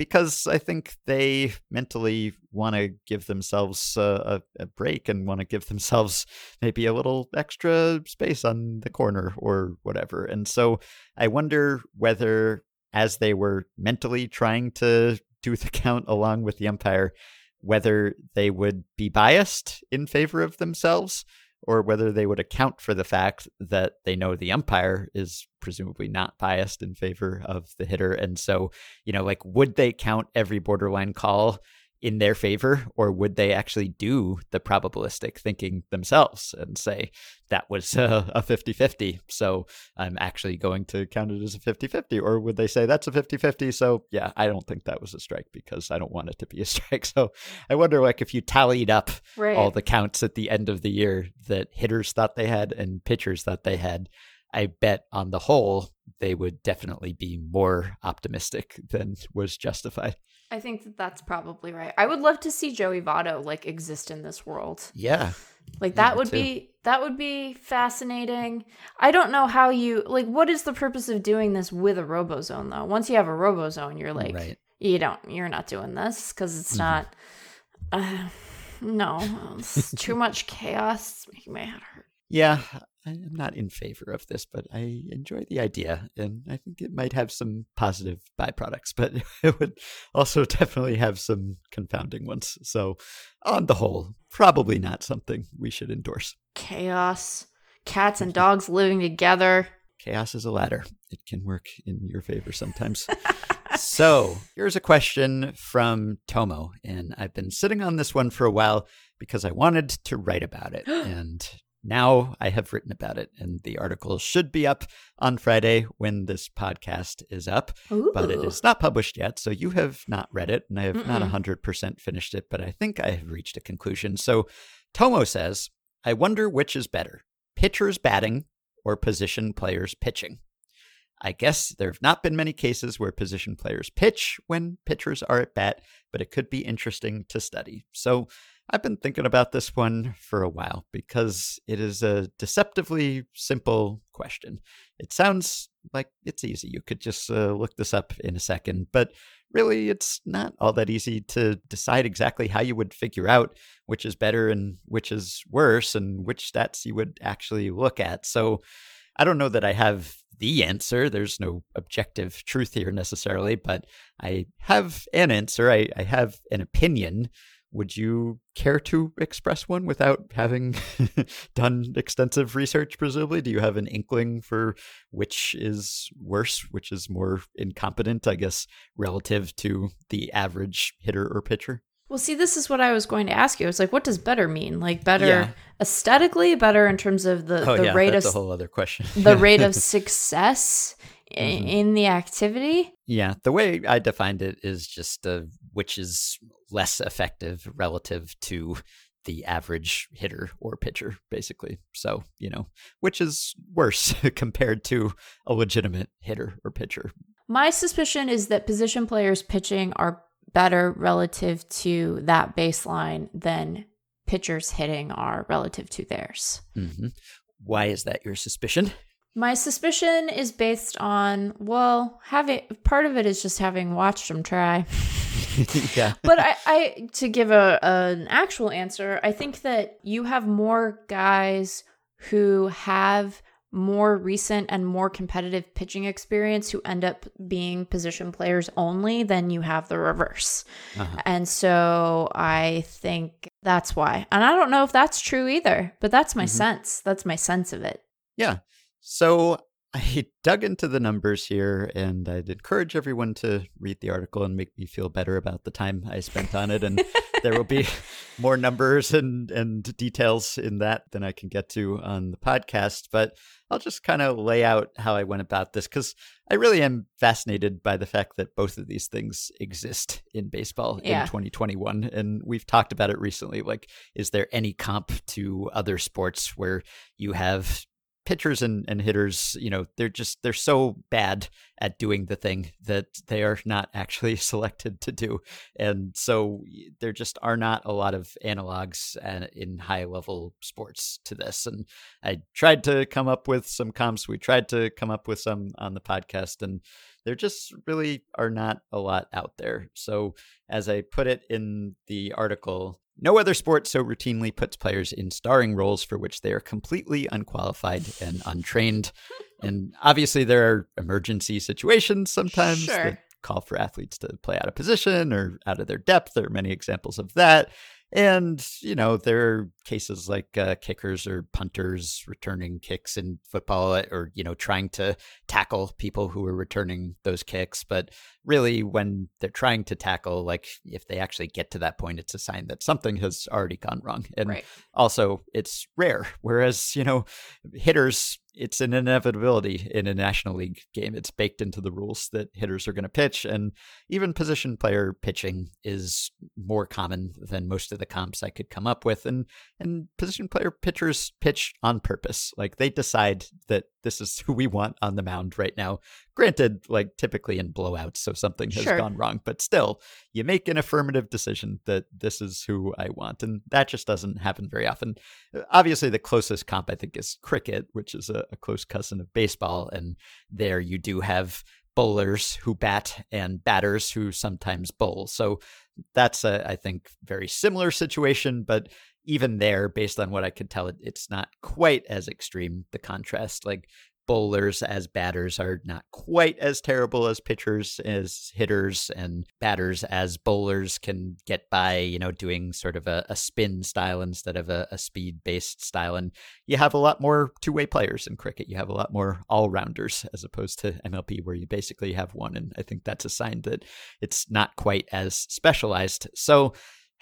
Speaker 2: because I think they mentally want to give themselves uh, a, a break and want to give themselves maybe a little extra space on the corner or whatever. And so I wonder whether, as they were mentally trying to do the count along with the umpire, whether they would be biased in favor of themselves or whether they would account for the fact that they know the umpire is presumably not biased in favor of the hitter. And so, you know, like, would they count every borderline call in their favor, or would they actually do the probabilistic thinking themselves and say that was a 50 50? So I'm actually going to count it as a 50 50. Or would they say that's a 50 50? So yeah, I don't think that was a strike because I don't want it to be a strike. So I wonder, like, if you tallied up
Speaker 3: right.
Speaker 2: all the counts at the end of the year that hitters thought they had and pitchers thought they had, I bet on the whole they would definitely be more optimistic than was justified.
Speaker 3: I think that that's probably right. I would love to see Joey Votto like exist in this world.
Speaker 2: Yeah.
Speaker 3: Like that would
Speaker 2: too.
Speaker 3: be that would be fascinating. I don't know how you like what is the purpose of doing this with a robozone though? Once you have a robozone, you're like
Speaker 2: right.
Speaker 3: you don't you're not doing this cuz it's
Speaker 2: Mhm.
Speaker 3: not uh, no, it's too much chaos. It's making my head hurt.
Speaker 2: Yeah. I'm not in favor of this, but I enjoy the idea, and I think it might have some positive byproducts, but it would also definitely have some confounding ones. So, on the whole, probably not something we should endorse.
Speaker 3: Chaos. Cats and dogs living together.
Speaker 2: chaos is a ladder. It can work in your favor sometimes. so, here's a question from Tomo, and I've been sitting on this one for a while because I wanted to write about it. and now I have written about it, and the article should be up on Friday when this podcast is up, but it is not published yet. So, you have not read it, and I have not
Speaker 3: Mm-mm.
Speaker 2: 100% finished it, but I think I have reached a conclusion. So, Tomo says, I wonder which is better pitchers batting or position players pitching. I guess there have not been many cases where position players pitch when pitchers are at bat, but it could be interesting to study. So I've been thinking about this one for a while because it is a deceptively simple question. It sounds like it's easy. You could just uh, look this up in a second, but really it's not all that easy to decide exactly how you would figure out which is better and which is worse and which stats you would actually look at. So I don't know that I have the answer. There's no objective truth here necessarily, but I have an answer. I, I have an opinion. Would you care to express one without having done extensive research, presumably? Do you have an inkling for which is worse, which is more incompetent, I guess, relative to the average hitter or pitcher?
Speaker 3: Well, see, this is what I was going to ask you. It's like, what does better mean? Like better
Speaker 2: Yeah.
Speaker 3: aesthetically, better in terms of the,
Speaker 2: Oh,
Speaker 3: the
Speaker 2: yeah,
Speaker 3: rate of
Speaker 2: a whole other question.
Speaker 3: the rate of success
Speaker 2: Mhm.
Speaker 3: in the activity.
Speaker 2: Yeah, the way I defined it is just uh, which is less effective relative to the average hitter or pitcher, basically. So, you know, which is worse compared to a legitimate hitter or pitcher.
Speaker 3: My suspicion is that position players pitching are better relative to that baseline than pitchers hitting are relative to theirs.
Speaker 2: hmm Why is that your suspicion?
Speaker 3: My suspicion is based on, well, having part of it is just having watched them try.
Speaker 2: yeah.
Speaker 3: but I, I to give a an actual answer, I think that you have more guys who have more recent and more competitive pitching experience who end up being position players only than you have the reverse.
Speaker 2: Uh-huh.
Speaker 3: And so I think that's why. And I don't know if that's true either, but that's my
Speaker 2: Mhm.
Speaker 3: sense. That's my sense of it.
Speaker 2: Yeah. So I dug into the numbers here and I'd encourage everyone to read the article and make me feel better about the time I spent on it. And there will be more numbers and, and details in that than I can get to on the podcast. But I'll just kind of lay out how I went about this because I really am fascinated by the fact that both of these things exist in baseball
Speaker 3: Yeah.
Speaker 2: in 2021. And we've talked about it recently. Like, is there any comp to other sports where you have pitchers and, and hitters, you know, they're just they're so bad at doing the thing that they are not actually selected to do. And so there just are not a lot of analogs uh, in high level sports to this. And I tried to come up with some comps. We tried to come up with some on the podcast, and there just really are not a lot out there. So, as I put it in the article, no other sport so routinely puts players in starring roles for which they are completely unqualified and untrained. And obviously, there are emergency situations sometimes
Speaker 3: Sure.
Speaker 2: that call for athletes to play out of position or out of their depth. There are many examples of that. And, you know, there are cases like uh, kickers or punters returning kicks in football or, you know, trying to tackle people who are returning those kicks. But really, when they're trying to tackle, like if they actually get to that point, it's a sign that something has already gone wrong. And
Speaker 3: Right.
Speaker 2: also, it's rare. Whereas, you know, hitters, it's an inevitability in a National League game. It's baked into the rules that hitters are going to pitch. And even position player pitching is more common than most of the comps I could come up with. And and position player pitchers pitch on purpose. Like they decide that this is who we want on the mound right now. Granted, like typically in blowouts, so something has
Speaker 3: Sure.
Speaker 2: gone wrong, but still, you make an affirmative decision that this is who I want. And that just doesn't happen very often. Uh, Obviously, the closest comp I think is cricket, which is a, a close cousin of baseball. And there you do have bowlers who bat and batters who sometimes bowl. So that's a, I think, very similar situation. But even there, based on what I could tell, it, it's not quite as extreme. The contrast, like bowlers as batters are not quite as terrible as pitchers as hitters and batters as bowlers can get by you know doing sort of a, a spin style instead of a, a speed based style and you have a lot more two-way players in cricket you have a lot more all-rounders as opposed to mlb where you basically have one and i think that's a sign that it's not quite as specialized so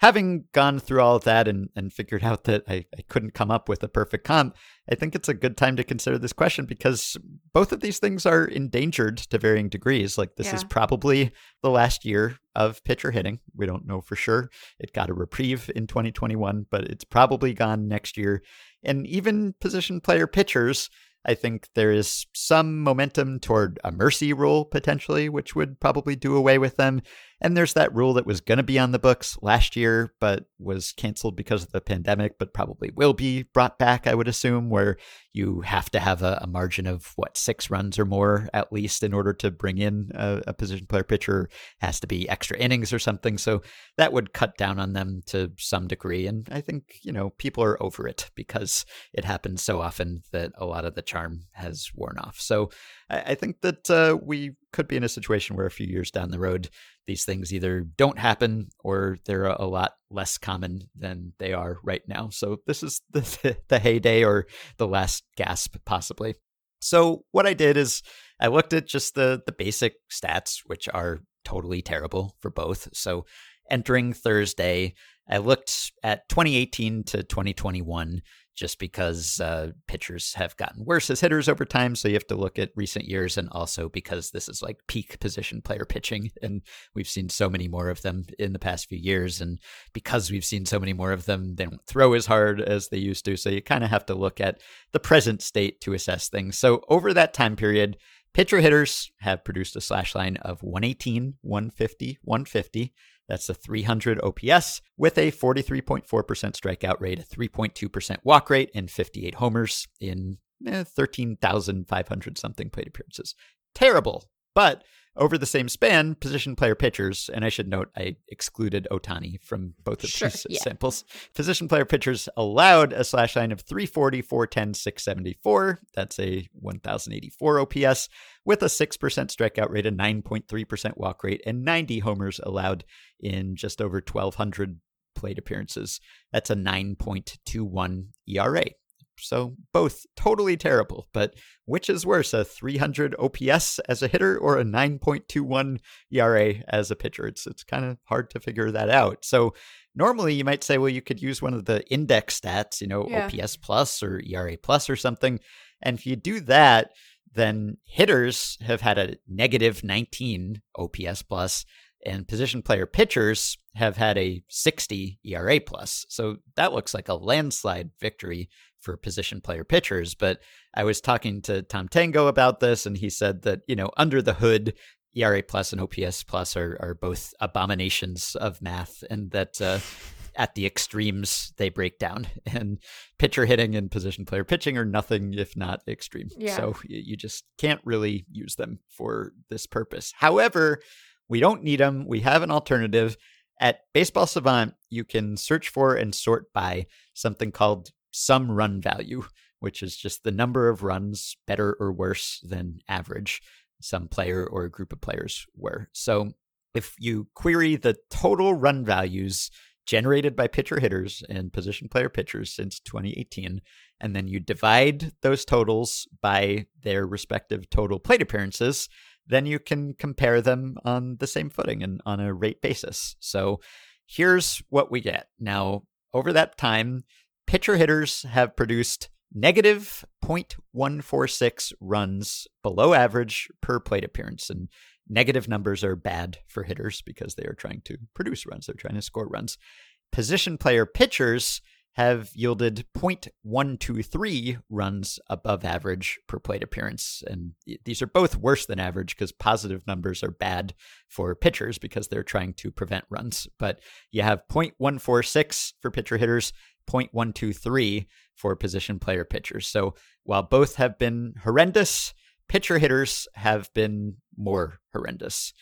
Speaker 2: having gone through all of that and, and figured out that I, I couldn't come up with a perfect comp, I think it's a good time to consider this question because both of these things are endangered to varying degrees. Like, this is probably the last year of pitcher hitting. We don't know for sure. It got a reprieve in 2021, but it's probably gone next year. And even position player pitchers, I think there is some momentum toward a mercy rule potentially, which would probably do away with them. And there's that rule that was going to be on the books last year, but was canceled because of the pandemic, but probably will be brought back, I would assume, where you have to have a, a margin of what, six runs or more at least in order to bring in a, a position player pitcher, has to be extra innings or something. So that would cut down on them to some degree. And I think, you know, people are over it because it happens so often that a lot of the charm has worn off. So I, I think that uh, we could be in a situation where a few years down the road, these things either don't happen or they're a lot less common than they are right now. So this is the, the heyday or the last gasp, possibly. So what I did is I looked at just the the basic stats, which are totally terrible for both. So entering Thursday, I looked at 2018 to 2021 just because uh, pitchers have gotten worse as hitters over time. So you have to look at recent years and also because this is like peak position player pitching. And we've seen so many more of them in the past few years. And because we've seen so many more of them, they don't throw as hard as they used to. So you kind of have to look at the present state to assess things. So over that time period, pitcher hitters have produced a slash line of 118, 150, 150. That's a 300 OPS with a 43.4% strikeout rate, a 3.2% walk rate, and 58 homers in eh, 13,500 something plate appearances. Terrible. But over the same span, position player pitchers, and I should note I excluded Ohtani from both of
Speaker 3: Sure,
Speaker 2: these
Speaker 3: yeah.
Speaker 2: samples. Position player pitchers allowed a slash line of 340, 410, 674. That's a 1,084 OPS with a 6% strikeout rate, a 9.3% walk rate, and 90 homers allowed in just over 1,200 plate appearances. That's a 9.21 ERA. So both totally terrible. But which is worse, a 300 OPS as a hitter or a 9.21 ERA as a pitcher? It's it's kind of hard to figure that out. So normally you might say, well, you could use one of the index stats, you know,
Speaker 3: Yeah.
Speaker 2: OPS plus or ERA plus or something. And if you do that, then hitters have had a negative 19 OPS plus, and position player pitchers have had a 60 ERA plus. So that looks like a landslide victory for position player pitchers. But I was talking to Tom Tango about this, and he said that, you know, under the hood, ERA plus and OPS plus are, are both abominations of math, and that uh, at the extremes they break down. And pitcher hitting and position player pitching are nothing if not extreme.
Speaker 3: Yeah.
Speaker 2: So you just can't really use them for this purpose. However, we don't need them. We have an alternative. At Baseball Savant, you can search for and sort by something called sum run value, which is just the number of runs better or worse than average some player or group of players were. So if you query the total run values generated by pitcher hitters and position player pitchers since 2018, and then you divide those totals by their respective total plate appearances, then you can compare them on the same footing and on a rate basis. So here's what we get. Now, over that time, pitcher hitters have produced negative 0.146 runs below average per plate appearance. And negative numbers are bad for hitters because they are trying to produce runs, they're trying to score runs. Position player pitchers have yielded 0.123 runs above average per plate appearance. And these are both worse than average because positive numbers are bad for pitchers because they're trying to prevent runs. But you have 0.146 for pitcher hitters, 0.123 for position player pitchers. So while both have been horrendous, pitcher hitters have been more horrendous.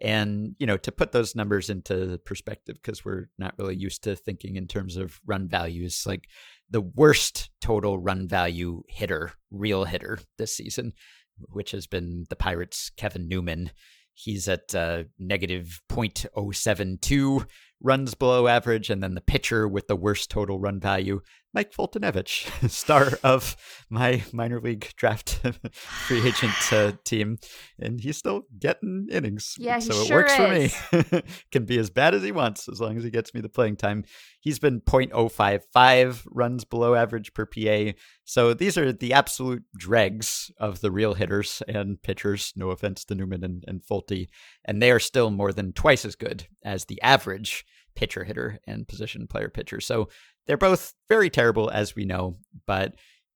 Speaker 2: And, you know, to put those numbers into perspective, because we're not really used to thinking in terms of run values, like the worst total run value hitter, real hitter this season, which has been the Pirates' Kevin Newman. He's at uh, negative 0.072 runs below average. And then the pitcher with the worst total run value, Mike Foltynewicz, star of my minor league draft free agent uh, team. And he's still getting innings.
Speaker 3: Yeah, he
Speaker 2: so it
Speaker 3: sure
Speaker 2: works for me. Can be as bad as he wants as long as he gets me the playing time. He's been 0.055 runs below average per PA. So these are the absolute dregs of the real hitters and pitchers. No offense to Newman and, and Folty. And they are still more than twice as good as the average pitcher hitter and position player pitcher. So they're both very terrible, as we know. But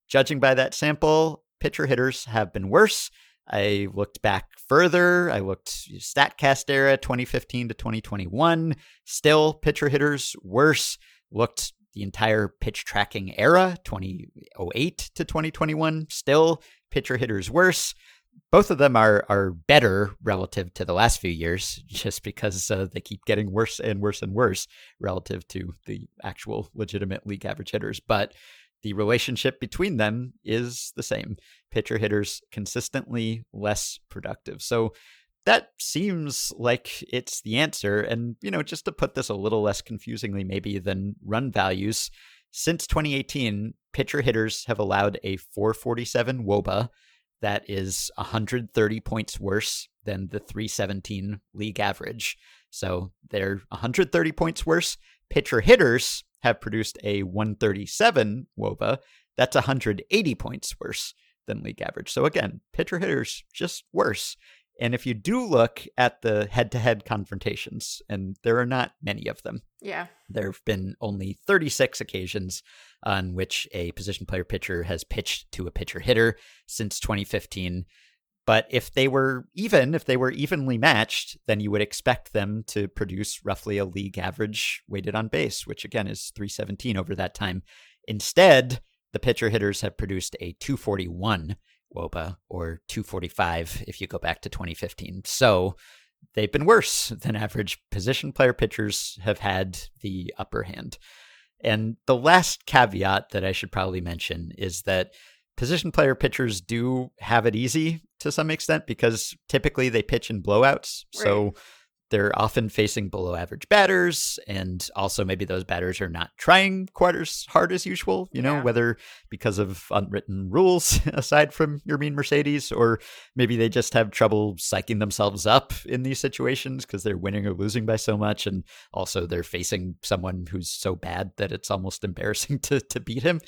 Speaker 2: judging by that sample, pitcher hitters have been worse. I looked back further. I looked StatCast era 2015 to 2021. Still, pitcher hitters worse. Looked the entire pitch tracking era 2008 to 2021. Still, pitcher hitters worse. Both of them are are better relative to the last few years, just because uh, they keep getting worse and worse and worse relative to the actual legitimate league average hitters. But the relationship between them is the same. Pitcher hitters consistently less productive. So that seems like it's the answer. And, you know, just to put this a little less confusingly, maybe than run values, since 2018, pitcher hitters have allowed a 447 WOBA that is 130 points worse than the 317 league average. So they're 130 points worse. Pitcher hitters have produced a 137 WOBA. That's 180 points worse than league average. So again, pitcher hitters just worse. And if you do look at the head to head confrontations, and there are not many of them,
Speaker 3: Yeah.
Speaker 2: there have been only 36 occasions on which a position player pitcher has pitched to a pitcher hitter since 2015. But if they were even, if they were evenly matched, then you would expect them to produce roughly a league average weighted on base, which again is 317 over that time. Instead, the pitcher hitters have produced a 241 WOBA or 245 if you go back to 2015. So they've been worse than average. Position player pitchers have had the upper hand. And the last caveat that I should probably mention is that position player pitchers do have it easy to some extent because typically they pitch in blowouts. So they're often facing below average batters, and also maybe those batters are not trying quite as hard as usual, you know,
Speaker 3: Yeah.
Speaker 2: whether because of unwritten rules aside from Yermin Mercedes, or maybe they just have trouble psyching themselves up in these situations because they're winning or losing by so much, and also they're facing someone who's so bad that it's almost embarrassing to, to beat him.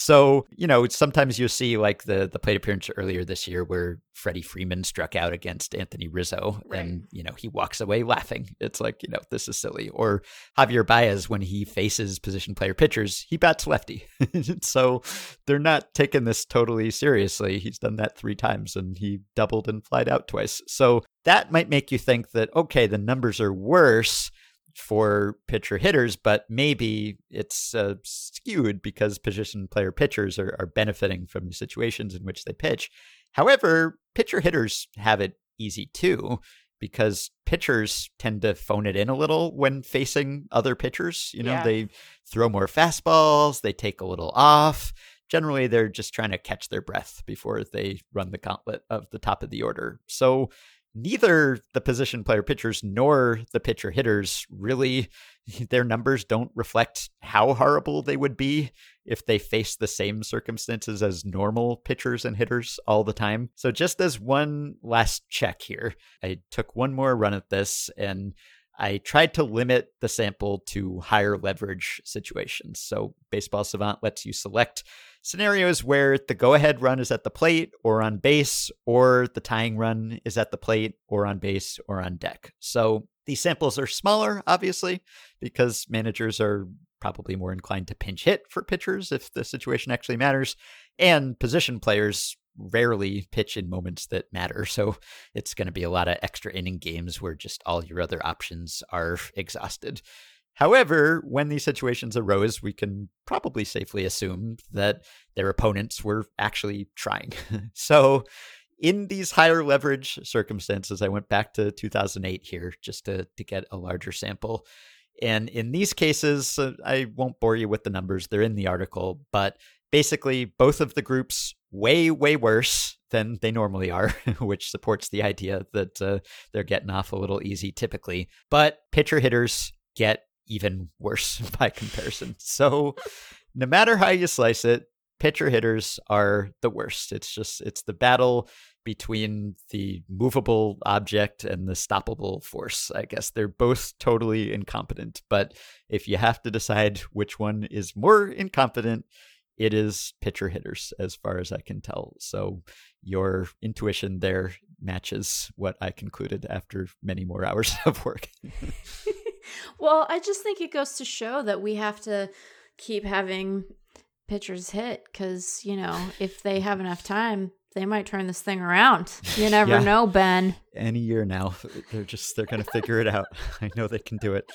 Speaker 2: So, you know, sometimes you'll see like the the plate appearance earlier this year where Freddie Freeman struck out against Anthony Rizzo
Speaker 3: Right.
Speaker 2: and, you know, he walks away laughing. It's like, you know, this is silly. Or Javier Baez, when he faces position player pitchers, he bats lefty. so they're not taking this totally seriously. He's done that three times and he doubled and flied out twice. So that might make you think that, okay, the numbers are worse for pitcher hitters, but maybe it's uh, skewed because position player pitchers are, are benefiting from the situations in which they pitch. However, pitcher hitters have it easy too because pitchers tend to phone it in a little when facing other pitchers. You know,
Speaker 3: Yeah.
Speaker 2: they throw more fastballs, they take a little off. Generally, they're just trying to catch their breath before they run the gauntlet of the top of the order. So, neither the position player pitchers nor the pitcher hitters really their numbers don't reflect how horrible they would be if they face the same circumstances as normal pitchers and hitters all the time. So just as one last check here, I took one more run at this and I tried to limit the sample to higher leverage situations. So Baseball Savant lets you select scenarios where the go ahead run is at the plate or on base, or the tying run is at the plate or on base or on deck. So these samples are smaller, obviously, because managers are probably more inclined to pinch hit for pitchers if the situation actually matters. And position players rarely pitch in moments that matter. So it's going to be a lot of extra inning games where just all your other options are exhausted. However, when these situations arose, we can probably safely assume that their opponents were actually trying. so, in these higher leverage circumstances, I went back to 2008 here just to, to get a larger sample. And in these cases, uh, I won't bore you with the numbers, they're in the article, but basically, both of the groups way, way worse than they normally are, which supports the idea that uh, they're getting off a little easy typically. But pitcher hitters get even worse by comparison. So, no matter how you slice it, pitcher hitters are the worst. It's just, it's the battle between the movable object and the stoppable force. I guess they're both totally incompetent. But if you have to decide which one is more incompetent, it is pitcher hitters, as far as I can tell. So your intuition there matches what I concluded after many more hours of work.
Speaker 3: well, I just think it goes to show that we have to keep having pitchers hit because, you know, if they have enough time, they might turn this thing around. You never
Speaker 2: Yeah.
Speaker 3: know, Ben.
Speaker 2: Any year now, they're just they're gonna figure it out. I know they can do it.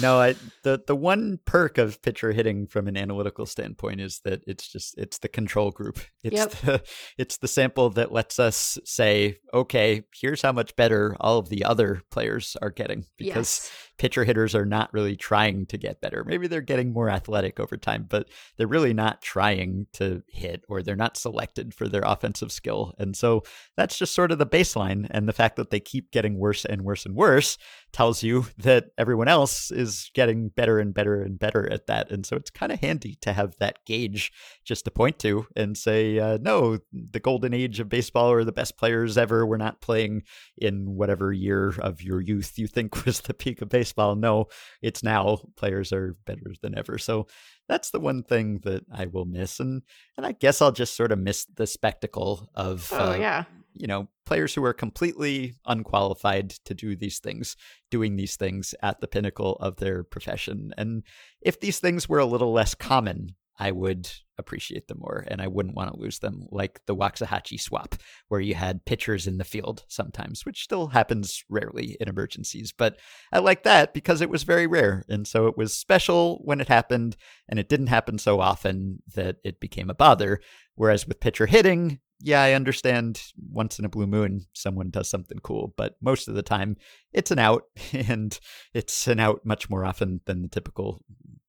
Speaker 2: No, I the the one perk of pitcher hitting from an analytical standpoint is that it's just it's the control group. It's
Speaker 3: Yep.
Speaker 2: the it's the sample that lets us say, okay, here's how much better all of the other players are getting because
Speaker 3: yes.
Speaker 2: pitcher hitters are not really trying to get better. Maybe they're getting more athletic over time, but they're really not trying to hit or they're not selected for their offensive skill. And so that's just sort of the baseline. And the fact that they keep getting worse and worse and worse tells you that everyone else is getting better and better and better at that. And so it's kind of handy to have that gauge just to point to and say, uh, no, the golden age of baseball or the best players ever were not playing in whatever year of your youth you think was the peak of baseball. No, it's now. Players are better than ever. So that's the one thing that I will miss. And and I guess I'll just sort of miss the spectacle of
Speaker 3: Oh,
Speaker 2: uh,
Speaker 3: yeah.
Speaker 2: You know, players who are completely unqualified to do these things, doing these things at the pinnacle of their profession. And if these things were a little less common, I would appreciate them more and I wouldn't want to lose them, like the Waxahachie swap, where you had pitchers in the field sometimes, which still happens rarely in emergencies. But I like that because it was very rare. And so it was special when it happened, and it didn't happen so often that it became a bother. Whereas with pitcher hitting, yeah, I understand once in a blue moon someone does something cool, but most of the time it's an out, and it's an out much more often than the typical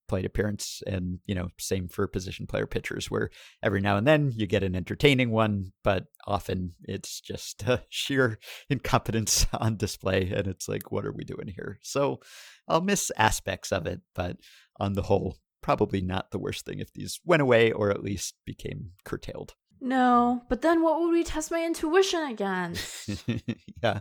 Speaker 2: plate appearance. And, you know, same for position player pitchers, where every now and then you get an entertaining one, but often it's just sheer incompetence on display. And it's like, what are we doing here? So I'll miss aspects of it, but on the whole, probably not the worst thing if these went away or at least became curtailed.
Speaker 3: No, but then what would we test my intuition again?
Speaker 2: yeah.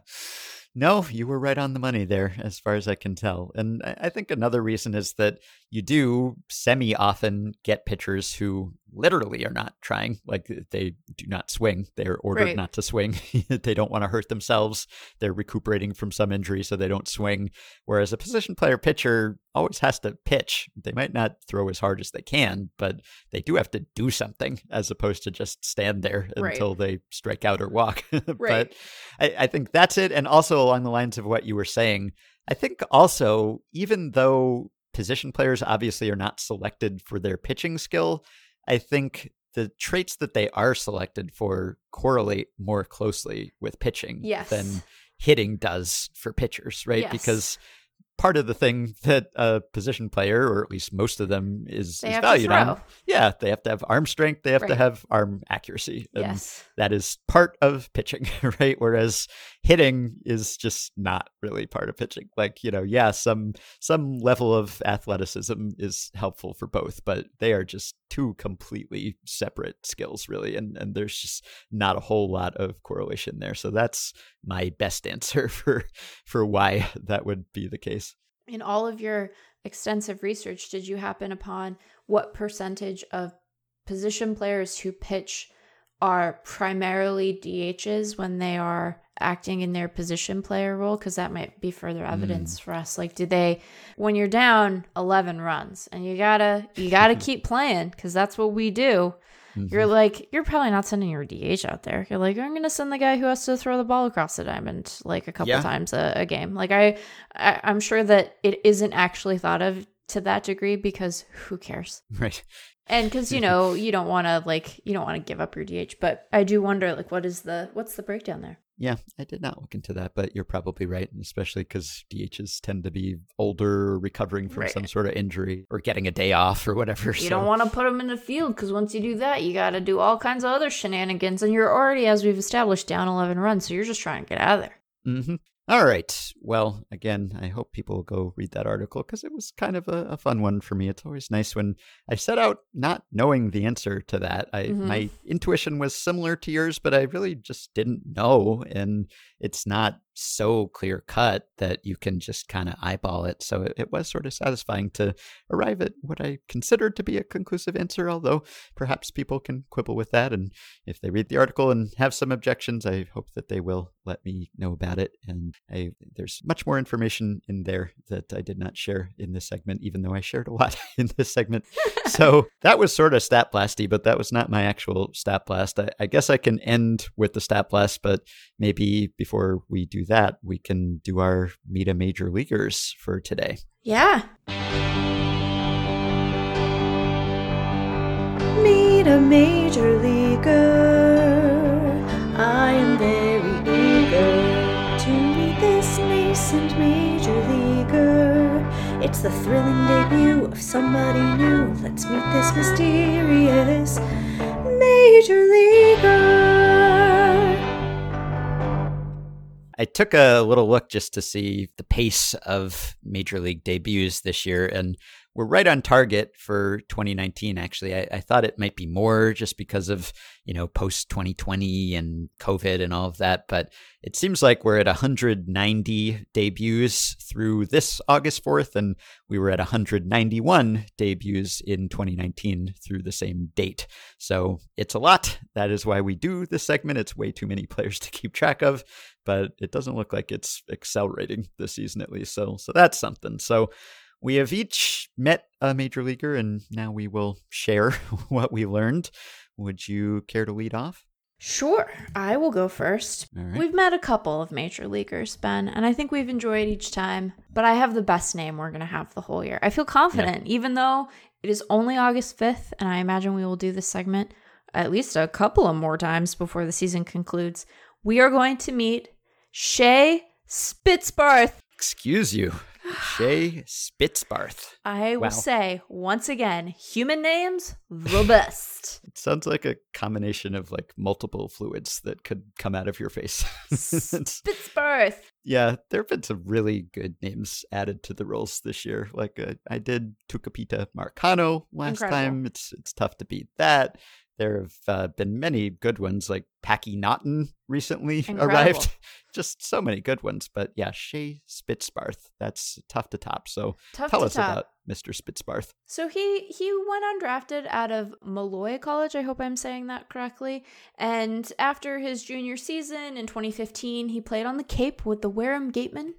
Speaker 2: No, you were right on the money there, as far as I can tell. And I think another reason is that you do semi often get pitchers who literally are not trying. Like they do not swing. They're ordered right. not to swing. they don't want to hurt themselves. They're recuperating from some injury, so they don't swing. Whereas a position player pitcher always has to pitch. They might not throw as hard as they can, but they do have to do something as opposed to just stand there right. until they strike out or walk. right. But I, I think that's it. And also, along the lines of what you were saying, I think also, even though position players obviously are not selected for their pitching skill, I think the traits that they are selected for correlate more closely with pitching
Speaker 3: yes.
Speaker 2: than hitting does for pitchers, right?
Speaker 3: Yes.
Speaker 2: Because part of the thing that a position player, or at least most of them, is, is valued on. Yeah, they have to have arm strength, they have right. to have arm accuracy.
Speaker 3: Yes.
Speaker 2: that is part of pitching, right? Whereas hitting is just not really part of pitching. Like, you know, yeah, some some level of athleticism is helpful for both, but they are just two completely separate skills, really. And and there's just not a whole lot of correlation there. So that's my best answer for for why that would be the case.
Speaker 3: In all of your extensive research, did you happen upon what percentage of position players who pitch are primarily DHs when they are acting in their position player role? Because that might be further evidence mm. for us. Like, do they, when you're down 11 runs and you gotta, you gotta keep playing because that's what we do. Mm-hmm. You're like, you're probably not sending your DH out there. You're like, I'm going to send the guy who has to throw the ball across the diamond like a couple yeah. times a, a, game. Like, I, I, I'm sure that it isn't actually thought of to that degree because who cares?
Speaker 2: Right.
Speaker 3: And because you know you don't want to like you don't want to give up your DH, but I do wonder like what is the what's the breakdown there?
Speaker 2: Yeah, I did not look into that, but you're probably right, especially because DHs tend to be older, recovering from right. some sort of injury or getting a day off or whatever.
Speaker 3: You so. don't want to put them in the field because once you do that, you got to do all kinds of other shenanigans, and you're already, as we've established, down 11 runs, so you're just trying to get out of there.
Speaker 2: Mm-hmm. All right. Well, again, I hope people go read that article because it was kind of a, a, fun one for me. It's always nice when I set out not knowing the answer to that. I mm-hmm. my intuition was similar to yours, but I really just didn't know, and it's not so clear cut that you can just kind of eyeball it. So it, it, was sort of satisfying to arrive at what I considered to be a conclusive answer, although perhaps people can quibble with that. And if they read the article and have some objections, I hope that they will let me know about it. And I, there's much more information in there that I did not share in this segment, even though I shared a lot in this segment. so that was sort of stat blasty, but that was not my actual stat blast. I, I guess I can end with the stat blast, but maybe before we do that, we can do our Meet a Major Leaguers for today.
Speaker 3: Yeah. Meet a Major Leaguer. I am very eager to meet this nascent Major Leaguer. It's the thrilling debut of somebody new. Let's meet this mysterious Major Leaguer.
Speaker 2: I took a little look just to see the pace of major league debuts this year, and we're right on target for 2019. Actually, I, I thought it might be more just because of you know post 2020 and COVID and all of that, but it seems like we're at 190 debuts through this August 4th, and we were at 191 debuts in 2019 through the same date. So it's a lot. That is why we do this segment. It's way too many players to keep track of, but it doesn't look like it's accelerating this season at least. So so that's something. So we have each met a major leaguer, and now we will share what we learned. Would you care to lead off?
Speaker 3: Sure, I will go first. Right. We've met a couple of major leaguers, Ben, and I think we've enjoyed each time, but I have the best name we're going to have the whole year. I feel confident, yeah. even though it is only August 5th, and I imagine we will do this segment at least a couple of more times before the season concludes. We are going to meet Shea Spitzbarth.
Speaker 2: Excuse you. Shea Spitzbarth.
Speaker 3: I will
Speaker 2: Wow.
Speaker 3: say once again, human names the best.
Speaker 2: It sounds like a combination of like multiple fluids that could come out of your face.
Speaker 3: Spitzbarth.
Speaker 2: yeah, there have been some really good names added to the roles this year. Like uh, I did Tucupita Marcano last
Speaker 3: Incredible.
Speaker 2: time. It's it's tough to beat that. There have uh, been many good ones, like Packy Naughton recently
Speaker 3: Incredible.
Speaker 2: arrived. Just so many good ones. But yeah, Shea Spitzbarth, that's tough to top. So
Speaker 3: Tough
Speaker 2: tell
Speaker 3: to
Speaker 2: us
Speaker 3: top.
Speaker 2: about Mr. Spitzbarth.
Speaker 3: So he he went undrafted out of Molloy College. I hope I'm saying that correctly. And after his junior season in 2015, he played on the Cape with the Wareham Gatemen,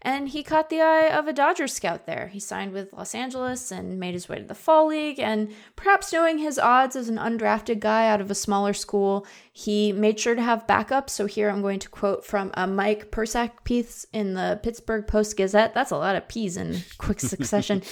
Speaker 3: and he caught the eye of a Dodgers scout there. He signed with Los Angeles and made his way to the Fall League. And perhaps knowing his odds as an undrafted guy out of a smaller school, he made sure to have backup. So here I'm going to quote from a Mike Persak piece in the Pittsburgh Post Gazette. That's a lot of P's in quick succession.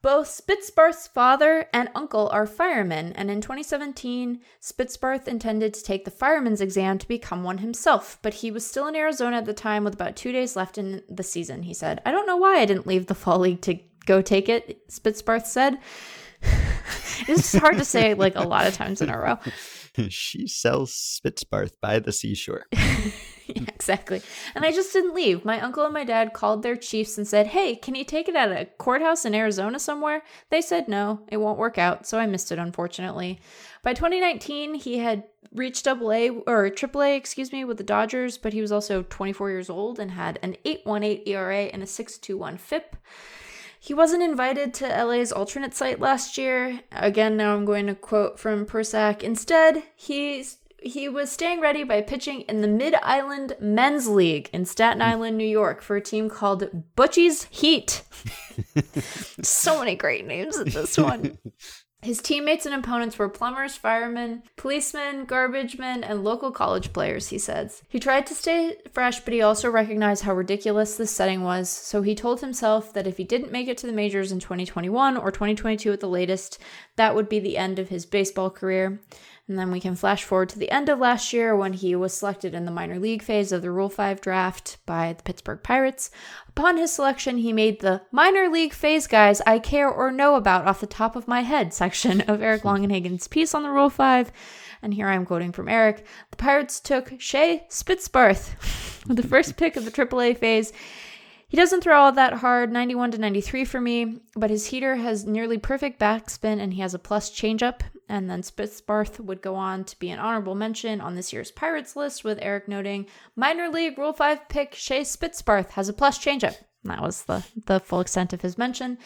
Speaker 3: Both Spitzbarth's father and uncle are firemen, and in 2017, Spitzbarth intended to take the fireman's exam to become one himself, but he was still in Arizona at the time with about two days left in the season. He said, I don't know why I didn't leave the Fall League to go take it, Spitzbarth said. it's hard to say like a lot of times in a row.
Speaker 2: she sells Spitzbarth by the seashore.
Speaker 3: yeah, exactly. And I just didn't leave. My uncle and my dad called their chiefs and said, Hey, can you take it at a courthouse in Arizona somewhere? They said no, it won't work out. So I missed it, unfortunately. By 2019, he had reached double A or triple A, excuse me, with the Dodgers, but he was also 24 years old and had an 8.18 ERA and a 6.21 FIP. He wasn't invited to LA's alternate site last year. Again, now I'm going to quote from Persak. Instead, he's he was staying ready by pitching in the Mid Island Men's League in Staten mm. Island, New York, for a team called Butchie's Heat. so many great names in this one. His teammates and opponents were plumbers, firemen, policemen, garbage men, and local college players, he says. He tried to stay fresh, but he also recognized how ridiculous this setting was, so he told himself that if he didn't make it to the majors in 2021 or 2022 at the latest, that would be the end of his baseball career. And then we can flash forward to the end of last year when he was selected in the minor league phase of the Rule 5 draft by the Pittsburgh Pirates. Upon his selection, he made the minor league phase guys I care or know about off the top of my head section of Eric Longenhagen's piece on the Rule 5. And here I'm quoting from Eric. The Pirates took Shea Spitzbarth with the first pick of the AAA phase. He doesn't throw all that hard, 91 to 93 for me, but his heater has nearly perfect backspin and he has a plus changeup. And then Spitzbarth would go on to be an honorable mention on this year's Pirates list, with Eric noting minor league Rule 5 pick Shea Spitzbarth has a plus changeup. And That was the, the full extent of his mention.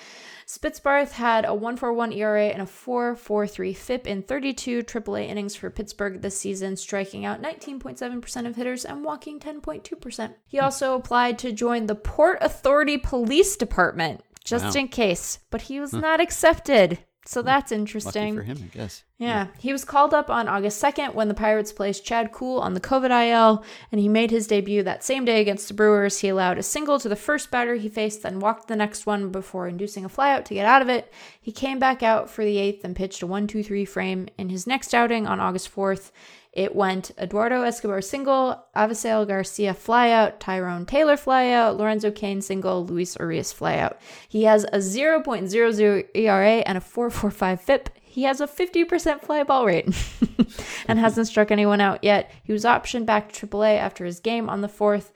Speaker 3: Spitzbarth had a 141 ERA and a 443 FIP in 32 AAA innings for Pittsburgh this season, striking out 19.7% of hitters and walking 10.2%. He also applied to join the Port Authority Police Department, just
Speaker 2: Wow.
Speaker 3: in case, but he was not accepted. So that's
Speaker 2: Lucky
Speaker 3: interesting.
Speaker 2: for him, I guess.
Speaker 3: Yeah, he was called up on August 2nd when the Pirates placed Chad Kuhl on the COVID IL, and he made his debut that same day against the Brewers. He allowed a single to the first batter he faced, then walked the next one before inducing a flyout to get out of it. He came back out for the eighth and pitched a 1 2 3 frame. In his next outing on August 4th, it went Eduardo Escobar single, Avisail Garcia flyout, Tyrone Taylor flyout, Lorenzo Cain single, Luis Urias flyout. He has a 0.00 ERA and a 4.45 FIP. He has a 50% fly ball rate and hasn't struck anyone out yet. He was optioned back to AAA after his game on the 4th.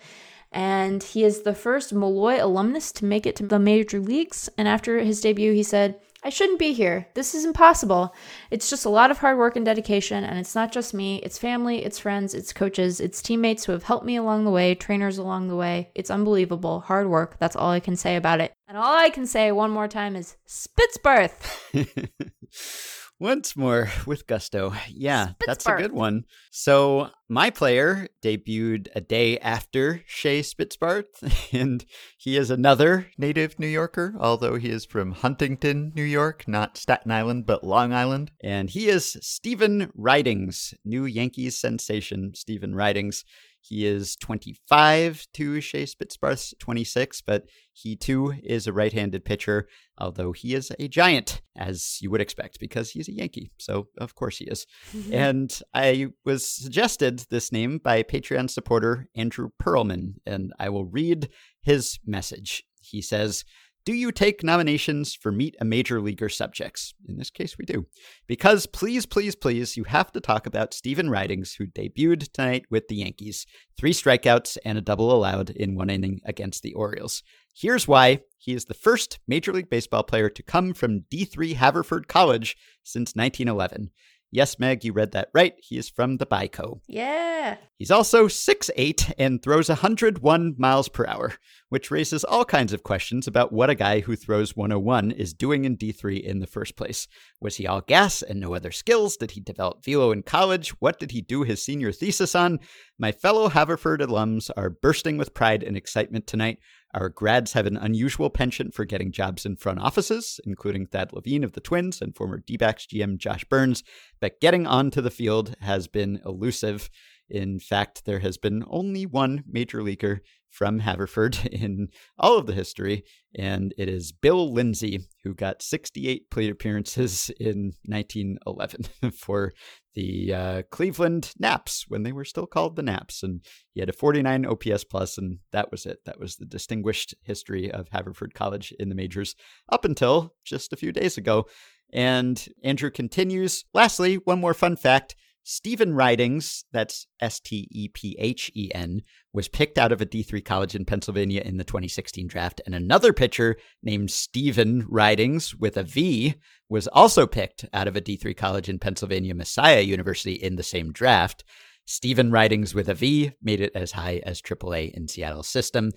Speaker 3: And he is the first Molloy alumnus to make it to the major leagues. And after his debut, he said, I shouldn't be here. This is impossible. It's just a lot of hard work and dedication, and it's not just me. It's family, it's friends, it's coaches, it's teammates who have helped me along the way, trainers along the way. It's unbelievable. Hard work. That's all I can say about it. And all I can say one more time is Spitzbarth.
Speaker 2: Once more with gusto. Yeah, that's a good one. So, my player debuted a day after Shea Spitzbarth, and he is another native New Yorker, although he is from Huntington, New York, not Staten Island, but Long Island. And he is Stephen Ridings, new Yankees sensation, Stephen Ridings. He is 25 to Shea Spitzbarth's 26, but he too is a right handed pitcher, although he is a giant, as you would expect, because he's a Yankee. So, of course, he is. and I was suggested this name by Patreon supporter Andrew Perlman, and I will read his message. He says, do you take nominations for Meet a Major Leaguer subjects? In this case, we do. Because please, please, please, you have to talk about Stephen Ridings, who debuted tonight with the Yankees. Three strikeouts and a double allowed in one inning against the Orioles. Here's why he is the first Major League Baseball player to come from D3 Haverford College since 1911. Yes, Meg, you read that right. He is from the BICO.
Speaker 3: Yeah.
Speaker 2: He's also 6'8 and throws 101 miles per hour, which raises all kinds of questions about what a guy who throws 101 is doing in D3 in the first place. Was he all gas and no other skills? Did he develop velo in college? What did he do his senior thesis on? My fellow Haverford alums are bursting with pride and excitement tonight. Our grads have an unusual penchant for getting jobs in front offices, including Thad Levine of the Twins and former D backs GM Josh Byrnes, but getting onto the field has been elusive. In fact, there has been only one major leaguer from Haverford in all of the history, and it is Bill Lindsay, who got 68 plate appearances in 1911 for the uh, Cleveland Naps when they were still called the Naps. And he had a 49 OPS plus, and that was it. That was the distinguished history of Haverford College in the majors up until just a few days ago. And Andrew continues. Lastly, one more fun fact. Stephen Ridings, that's S T E P H E N, was picked out of a D3 college in Pennsylvania in the 2016 draft. And another pitcher named Steven Ridings with a V was also picked out of a D3 college in Pennsylvania, Messiah University, in the same draft. Steven Ridings with a V made it as high as AAA in Seattle's system.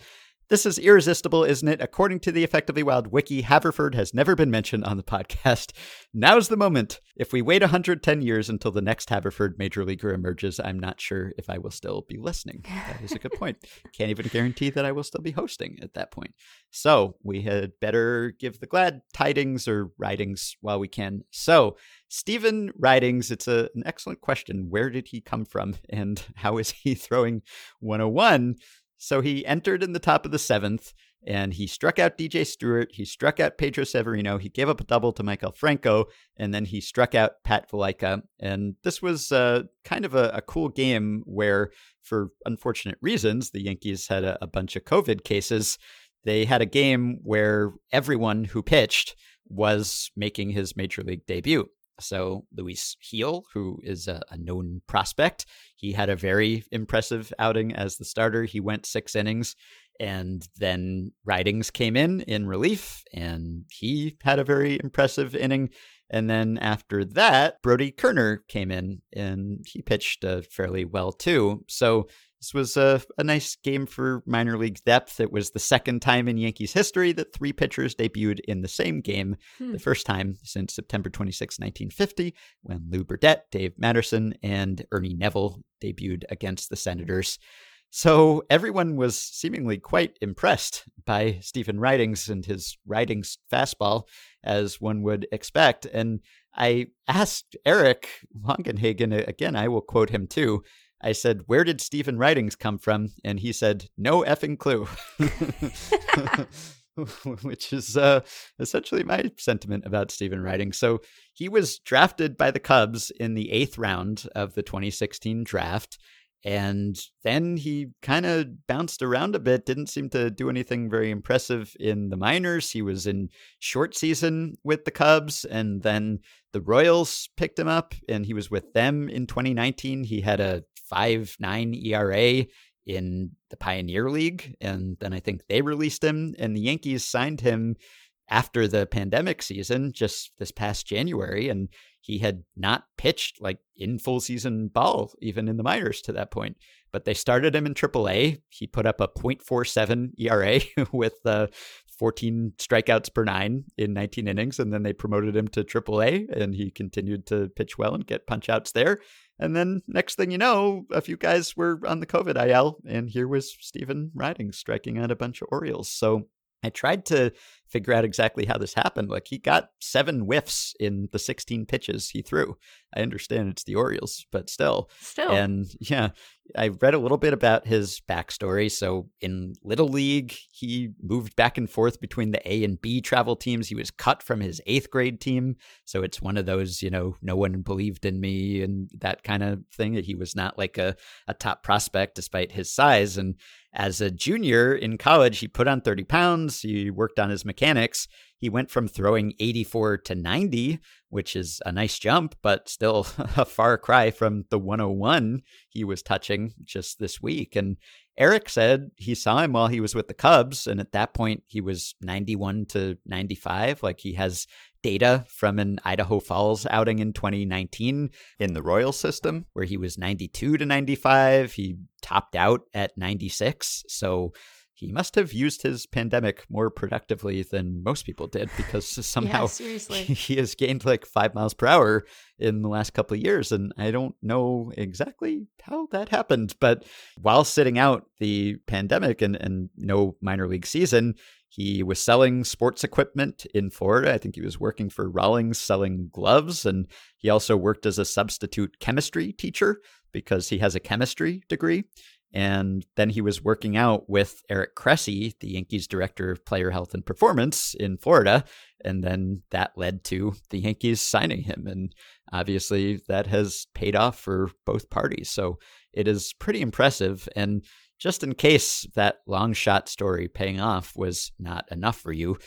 Speaker 2: This is irresistible, isn't it? According to the Effectively Wild wiki, Haverford has never been mentioned on the podcast. Now's the moment. If we wait 110 years until the next Haverford major leaguer emerges, I'm not sure if I will still be listening. That is a good point. Can't even guarantee that I will still be hosting at that point. So we had better give the glad tidings or writings while we can. So, Stephen Ridings, it's a, an excellent question. Where did he come from and how is he throwing 101? So he entered in the top of the seventh and he struck out DJ Stewart. He struck out Pedro Severino. He gave up a double to Maikel Franco, and then he struck out Pat Valaika. And this was uh, kind of a, a, cool game where, for unfortunate reasons, the Yankees had a, a bunch of COVID cases. They had a game where everyone who pitched was making his major league debut. So Luis Gil, who is a, a, known prospect, he had a very impressive outing as the starter. He went six innings, and then Ridings came in in relief, and he had a very impressive inning. And then after that, Brody Koerner came in, and he pitched uh, fairly well too. So this was a, a nice game for minor league depth. It was the second time in Yankees history that three pitchers debuted in the same game, hmm. the first time since September 26, 1950, when Lew Burdette, Dave Madison, and Ernie Nevel debuted against the Senators. So everyone was seemingly quite impressed by Stephen Ridings and his Ridings fastball, as one would expect. And I asked Eric Longenhagen, again, I will quote him too. I said, Where did Stephen Ridings come from? And he said, No effing clue. Which is uh, essentially my sentiment about Stephen Ridings. So he was drafted by the Cubs in the eighth round of the 2016 draft. And then he kind of bounced around a bit, didn't seem to do anything very impressive in the minors. He was in short season with the Cubs, and then the Royals picked him up, and he was with them in 2019. He had a five nine ERA in the Pioneer League, and then I think they released him, and the Yankees signed him after the pandemic season just this past January, and he had not pitched like in full season ball even in the minors to that point. But they started him in AAA. He put up a .47 ERA with uh, 14 strikeouts per nine in 19 innings, and then they promoted him to AAA, and he continued to pitch well and get punch outs there. And then next thing you know, a few guys were on the COVID IL, and here was Stephen Riding striking out a bunch of Orioles. So I tried to figure out exactly how this happened. Like he got seven whiffs in the 16 pitches he threw. I understand it's the Orioles, but still.
Speaker 3: Still.
Speaker 2: And yeah, I read a little bit about his backstory. So in Little League, he moved back and forth between the A and B travel teams. He was cut from his eighth grade team. So it's one of those, you know, no one believed in me and that kind of thing. He was not like a, a top prospect despite his size. And as a junior in college, he put on 30 pounds. He worked on his mechanics. He went from throwing 84 to 90, which is a nice jump, but still a far cry from the 101 he was touching just this week. And Eric said he saw him while he was with the Cubs. And at that point, he was 91 to 95. Like he has data from an Idaho Falls outing in 2019 in the Royal system, where he was 92 to 95. He topped out at 96. So he must have used his pandemic more productively than most people did because somehow
Speaker 3: yeah, seriously.
Speaker 2: he has gained like five miles per hour in the last couple of years. And I don't know exactly how that happened. But while sitting out the pandemic and, and no minor league season, he was selling sports equipment in Florida. I think he was working for Rawlings selling gloves. And he also worked as a substitute chemistry teacher because he has a chemistry degree. And then he was working out with Eric Cressey, the Yankees director of player health and performance in Florida. And then that led to the Yankees signing him. And obviously, that has paid off for both parties. So it is pretty impressive. And just in case that long shot story paying off was not enough for you,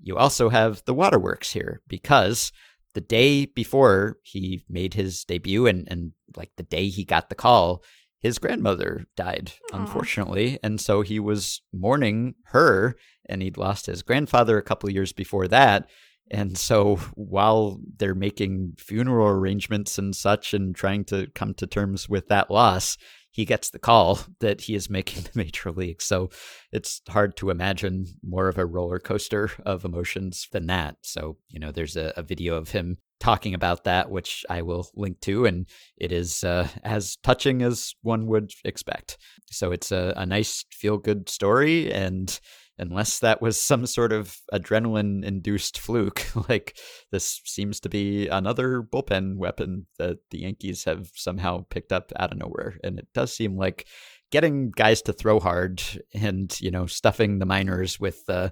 Speaker 2: you also have the waterworks here because the day before he made his debut and, and like the day he got the call, his grandmother died,
Speaker 3: Aw.
Speaker 2: unfortunately. And so he was mourning her, and he'd lost his grandfather a couple of years before that. And so while they're making funeral arrangements and such and trying to come to terms with that loss, he gets the call that he is making the major league. So it's hard to imagine more of a roller coaster of emotions than that. So, you know, there's a, a video of him talking about that, which I will link to, and it is uh, as touching as one would expect. So it's a, a nice feel good story. And unless that was some sort of adrenaline induced fluke, like this seems to be another bullpen weapon that the Yankees have somehow picked up out of nowhere. And it does seem like getting guys to throw hard and, you know, stuffing the minors with uh,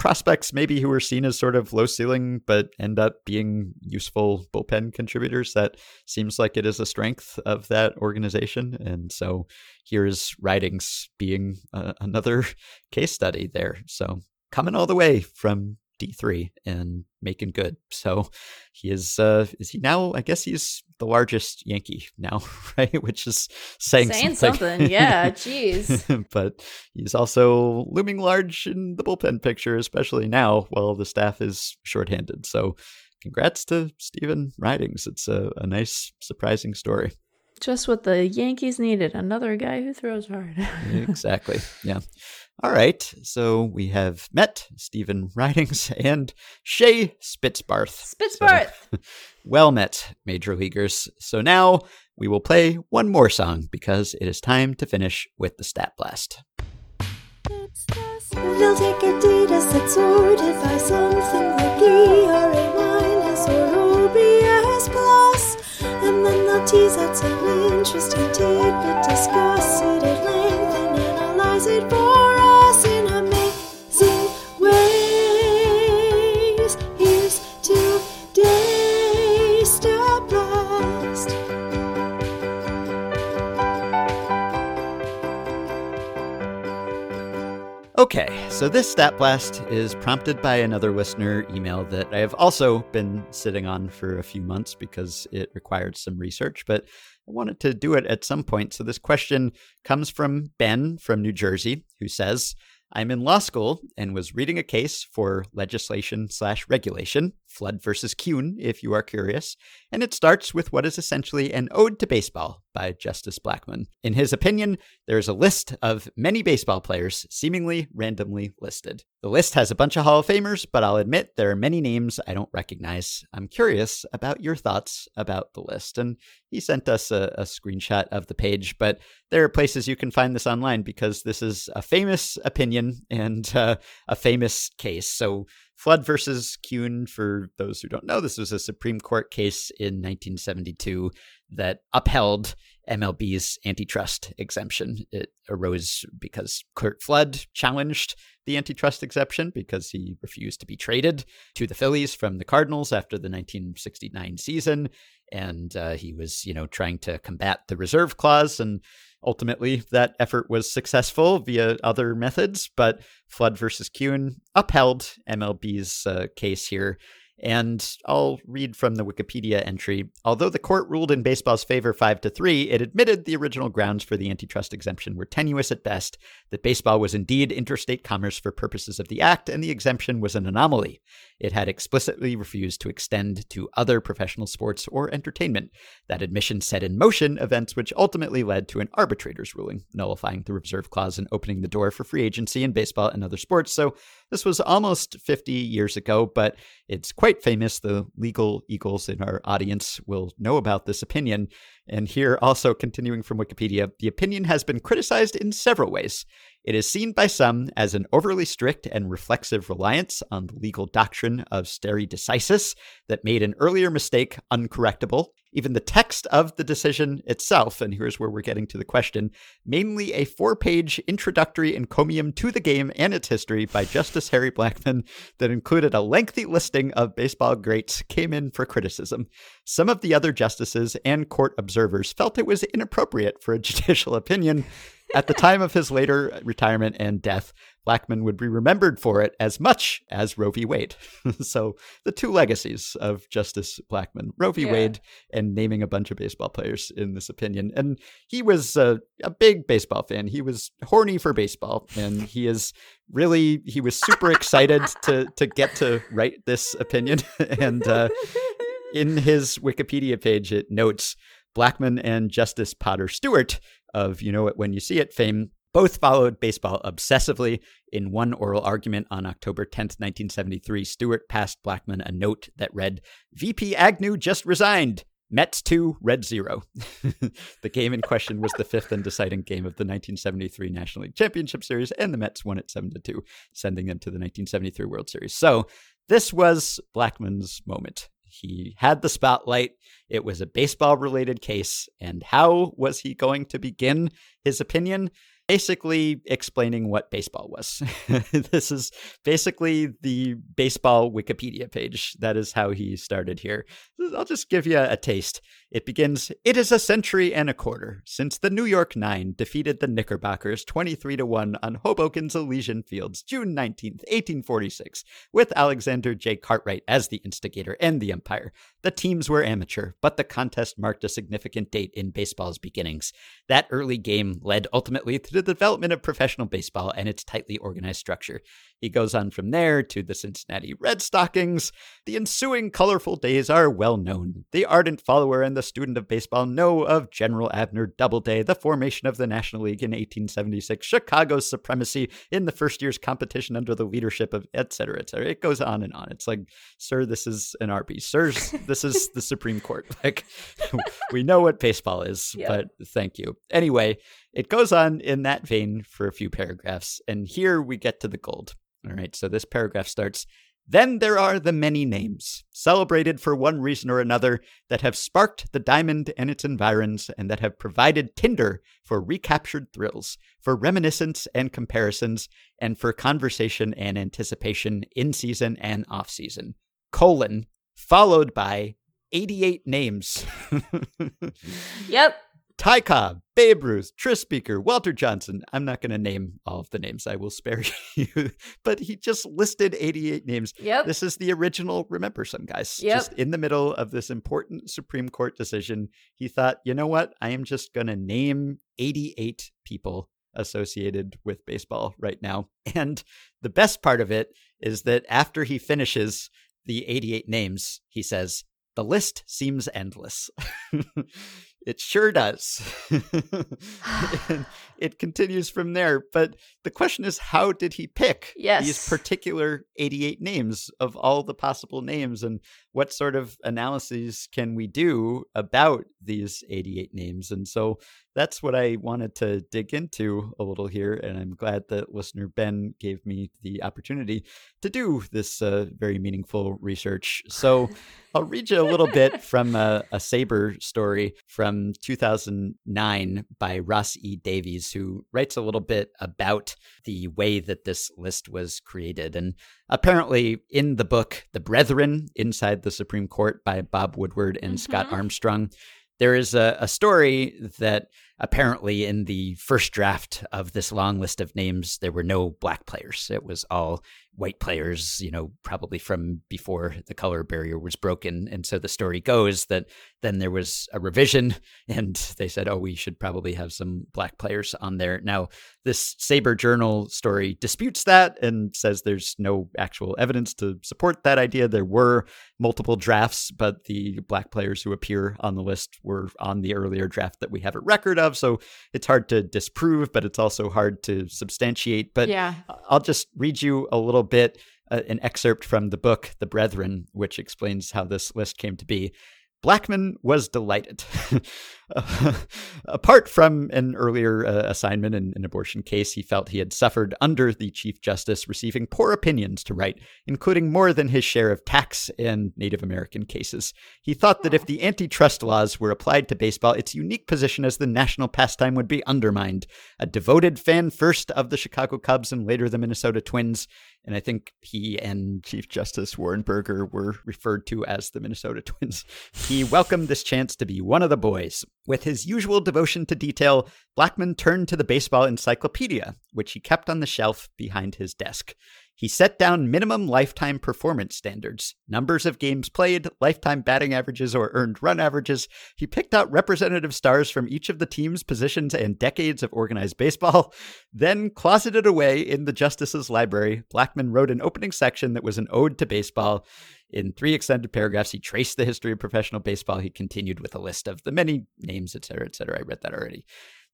Speaker 2: prospects maybe who are seen as sort of low ceiling but end up being useful bullpen contributors that seems like it is a strength of that organization. And so here's Ridings being uh, another case study there. So coming all the way from D3 and making good. So he is uh is he now I guess he's the largest Yankee now, right? Which is saying,
Speaker 3: Saying
Speaker 2: something.
Speaker 3: something. Yeah, jeez.
Speaker 2: but he's also looming large in the bullpen picture, especially now while the staff is shorthanded. So congrats to Stephen Ridings. It's a, a nice, surprising story.
Speaker 3: Just what the Yankees needed. Another guy who throws hard.
Speaker 2: exactly. Yeah. All right. So we have met Stephen Ridings and Shea Spitzbarth.
Speaker 3: Spitzbarth.
Speaker 2: So, well met, Major Leaguers. So now we will play one more song because it is time to finish with the Stat Blast.
Speaker 4: They'll take Adidas that's sorted by something like ERA minus or OPS. And then they'll tease out some interesting tidbit, discuss it at length, and analyze it for
Speaker 2: Okay, so this Stat Blast is prompted by another listener email that I have also been sitting on for a few months because it required some research, but I wanted to do it at some point. So this question comes from Ben from New Jersey, who says, I'm in law school and was reading a case for legislation slash regulation, Flood versus Kuhn, if you are curious, and it starts with what is essentially an ode to baseball by Justice Blackmun. In his opinion, there is a list of many baseball players seemingly randomly listed. The list has a bunch of Hall of Famers, but I'll admit there are many names I don't recognize. I'm curious about your thoughts about the list. And he sent us a, a screenshot of the page, but there are places you can find this online because this is a famous opinion and uh, a famous case. So Flood versus Kuhn, for those who don't know, this was a Supreme Court case in 1972 that upheld MLB's antitrust exemption. It arose because Curt Flood challenged the antitrust exemption because he refused to be traded to the Phillies from the Cardinals after the 1969 season. And uh, he was, you know, trying to combat the reserve clause and Ultimately, that effort was successful via other methods, but Flood versus Kuhn upheld MLB's uh, case here and I'll read from the Wikipedia entry. Although the court ruled in baseball's favor 5 to 3, it admitted the original grounds for the antitrust exemption were tenuous at best, that baseball was indeed interstate commerce for purposes of the act, and the exemption was an anomaly. It had explicitly refused to extend to other professional sports or entertainment. That admission set in motion events which ultimately led to an arbitrator's ruling, nullifying the reserve clause and opening the door for free agency in baseball and other sports. So this was almost 50 years ago, but it's quite famous. The legal eagles in our audience will know about this opinion. And here, also continuing from Wikipedia, the opinion has been criticized in several ways. It is seen by some as an overly strict and reflexive reliance on the legal doctrine of stare decisis that made an earlier mistake uncorrectable. Even the text of the decision itself, and here's where we're getting to the question, mainly a four page introductory encomium to the game and its history by Justice Harry Blackmun that included a lengthy listing of baseball greats, came in for criticism. Some of the other justices and court observers felt it was inappropriate for a judicial opinion at the time of his later retirement and death, Blackmun would be remembered for it as much as Roe v. Wade. so the two legacies of Justice Blackmun, Roe v.
Speaker 3: Yeah.
Speaker 2: Wade and naming a bunch of baseball players in this opinion. And he was a, a big baseball fan. He was horny for baseball and he is really, he was super excited to, to get to write this opinion. and uh, in his Wikipedia page, it notes Blackmun and Justice Potter Stewart of You Know It When You See It fame both followed baseball obsessively. In one oral argument on October 10th, 1973, Stewart passed Blackmun a note that read, VP Agnew just resigned. Mets 2, Red 0. the game in question was the fifth and deciding game of the 1973 National League Championship Series, and the Mets won it 7 to 2, sending them to the 1973 World Series. So, this was Blackmun's moment. He had the spotlight. It was a baseball related case. And how was he going to begin his opinion? Basically, explaining what baseball was. this is basically the baseball Wikipedia page. That is how he started here. I'll just give you a taste. It begins It is a century and a quarter since the New York Nine defeated the Knickerbockers 23 to 1 on Hoboken's Elysian Fields, June 19th, 1846, with Alexander J. Cartwright as the instigator and the umpire. The teams were amateur, but the contest marked a significant date in baseball's beginnings. That early game led ultimately to the development of professional baseball and its tightly organized structure. He goes on from there to the Cincinnati Red Stockings. The ensuing colorful days are well known. The ardent follower and the student of baseball know of General Abner Doubleday, the formation of the National League in 1876, Chicago's supremacy in the first year's competition under the leadership of et cetera, et cetera. It goes on and on. It's like, sir, this is an Arby's. Sir, this is the Supreme Court. Like, we know what baseball is,
Speaker 3: Yeah.
Speaker 2: but thank you. Anyway, it goes on in that vein for a few paragraphs, and here we get to the gold. All right, so this paragraph starts Then there are the many names, celebrated for one reason or another, that have sparked the diamond and its environs, and that have provided tinder for recaptured thrills, for reminiscence and comparisons, and for conversation and anticipation in season and off season. Colon, followed by 88 names.
Speaker 3: Yep.
Speaker 2: Ty Cobb, Babe Ruth, Tris Speaker, Walter Johnson. I'm not going to name all of the names. I will spare you. but he just listed 88 names.
Speaker 3: Yep.
Speaker 2: This is the original Remember Some Guys.
Speaker 3: Yep.
Speaker 2: Just in the middle of this important Supreme Court decision, he thought, you know what? I am just going to name 88 people associated with baseball right now. And the best part of it is that after he finishes the 88 names, he says, the list seems endless. It sure does. it continues from there. But the question is, how did he pick
Speaker 3: Yes.
Speaker 2: these particular 88 names of all the possible names? And what sort of analyses can we do about these 88 names? And so that's what I wanted to dig into a little here. And I'm glad that listener Ben gave me the opportunity to do this uh, very meaningful research. So I'll read you a little bit from a, a SABR story from 2009 by Ross E. Davies, who writes a little bit about the way that this list was created. And apparently, in the book, The Brethren Inside the Supreme Court by Bob Woodward and Scott
Speaker 3: Mhm.
Speaker 2: Armstrong, there is a, a story that apparently in the first draft of this long list of names, there were no black players. It was all white players, you know, probably from before the color barrier was broken. And so the story goes that then there was a revision and they said, oh, we should probably have some black players on there. Now, this SABR Journal story disputes that and says there's no actual evidence to support that idea. There were multiple drafts, but the black players who appear on the list were on the earlier draft that we have a record of. So it's hard to disprove, but it's also hard to substantiate. But
Speaker 3: yeah.
Speaker 2: I'll just read you a little bit, uh, an excerpt from the book, The Brethren, which explains how this list came to be. Blackmun was delighted. Apart from an earlier uh, assignment in an abortion case, he felt he had suffered under the Chief Justice, receiving poor opinions to write, including more than his share of tax and Native American cases. He thought that if the antitrust laws were applied to baseball, its unique position as the national pastime would be undermined. A devoted fan first of the Chicago Cubs and later the Minnesota Twins, and I think he and Chief Justice Warren Burger were referred to as the Minnesota Twins. He welcomed this chance to be one of the boys. With his usual devotion to detail, Blackmun turned to the baseball encyclopedia, which he kept on the shelf behind his desk. He set down minimum lifetime performance standards, numbers of games played, lifetime batting averages or earned run averages. He picked out representative stars from each of the teams, positions, and decades of organized baseball. Then, closeted away in the Justice's library, Blackmun wrote an opening section that was an ode to baseball. In three extended paragraphs, he traced the history of professional baseball. He continued with a list of the many names, et cetera, et cetera. I read that already.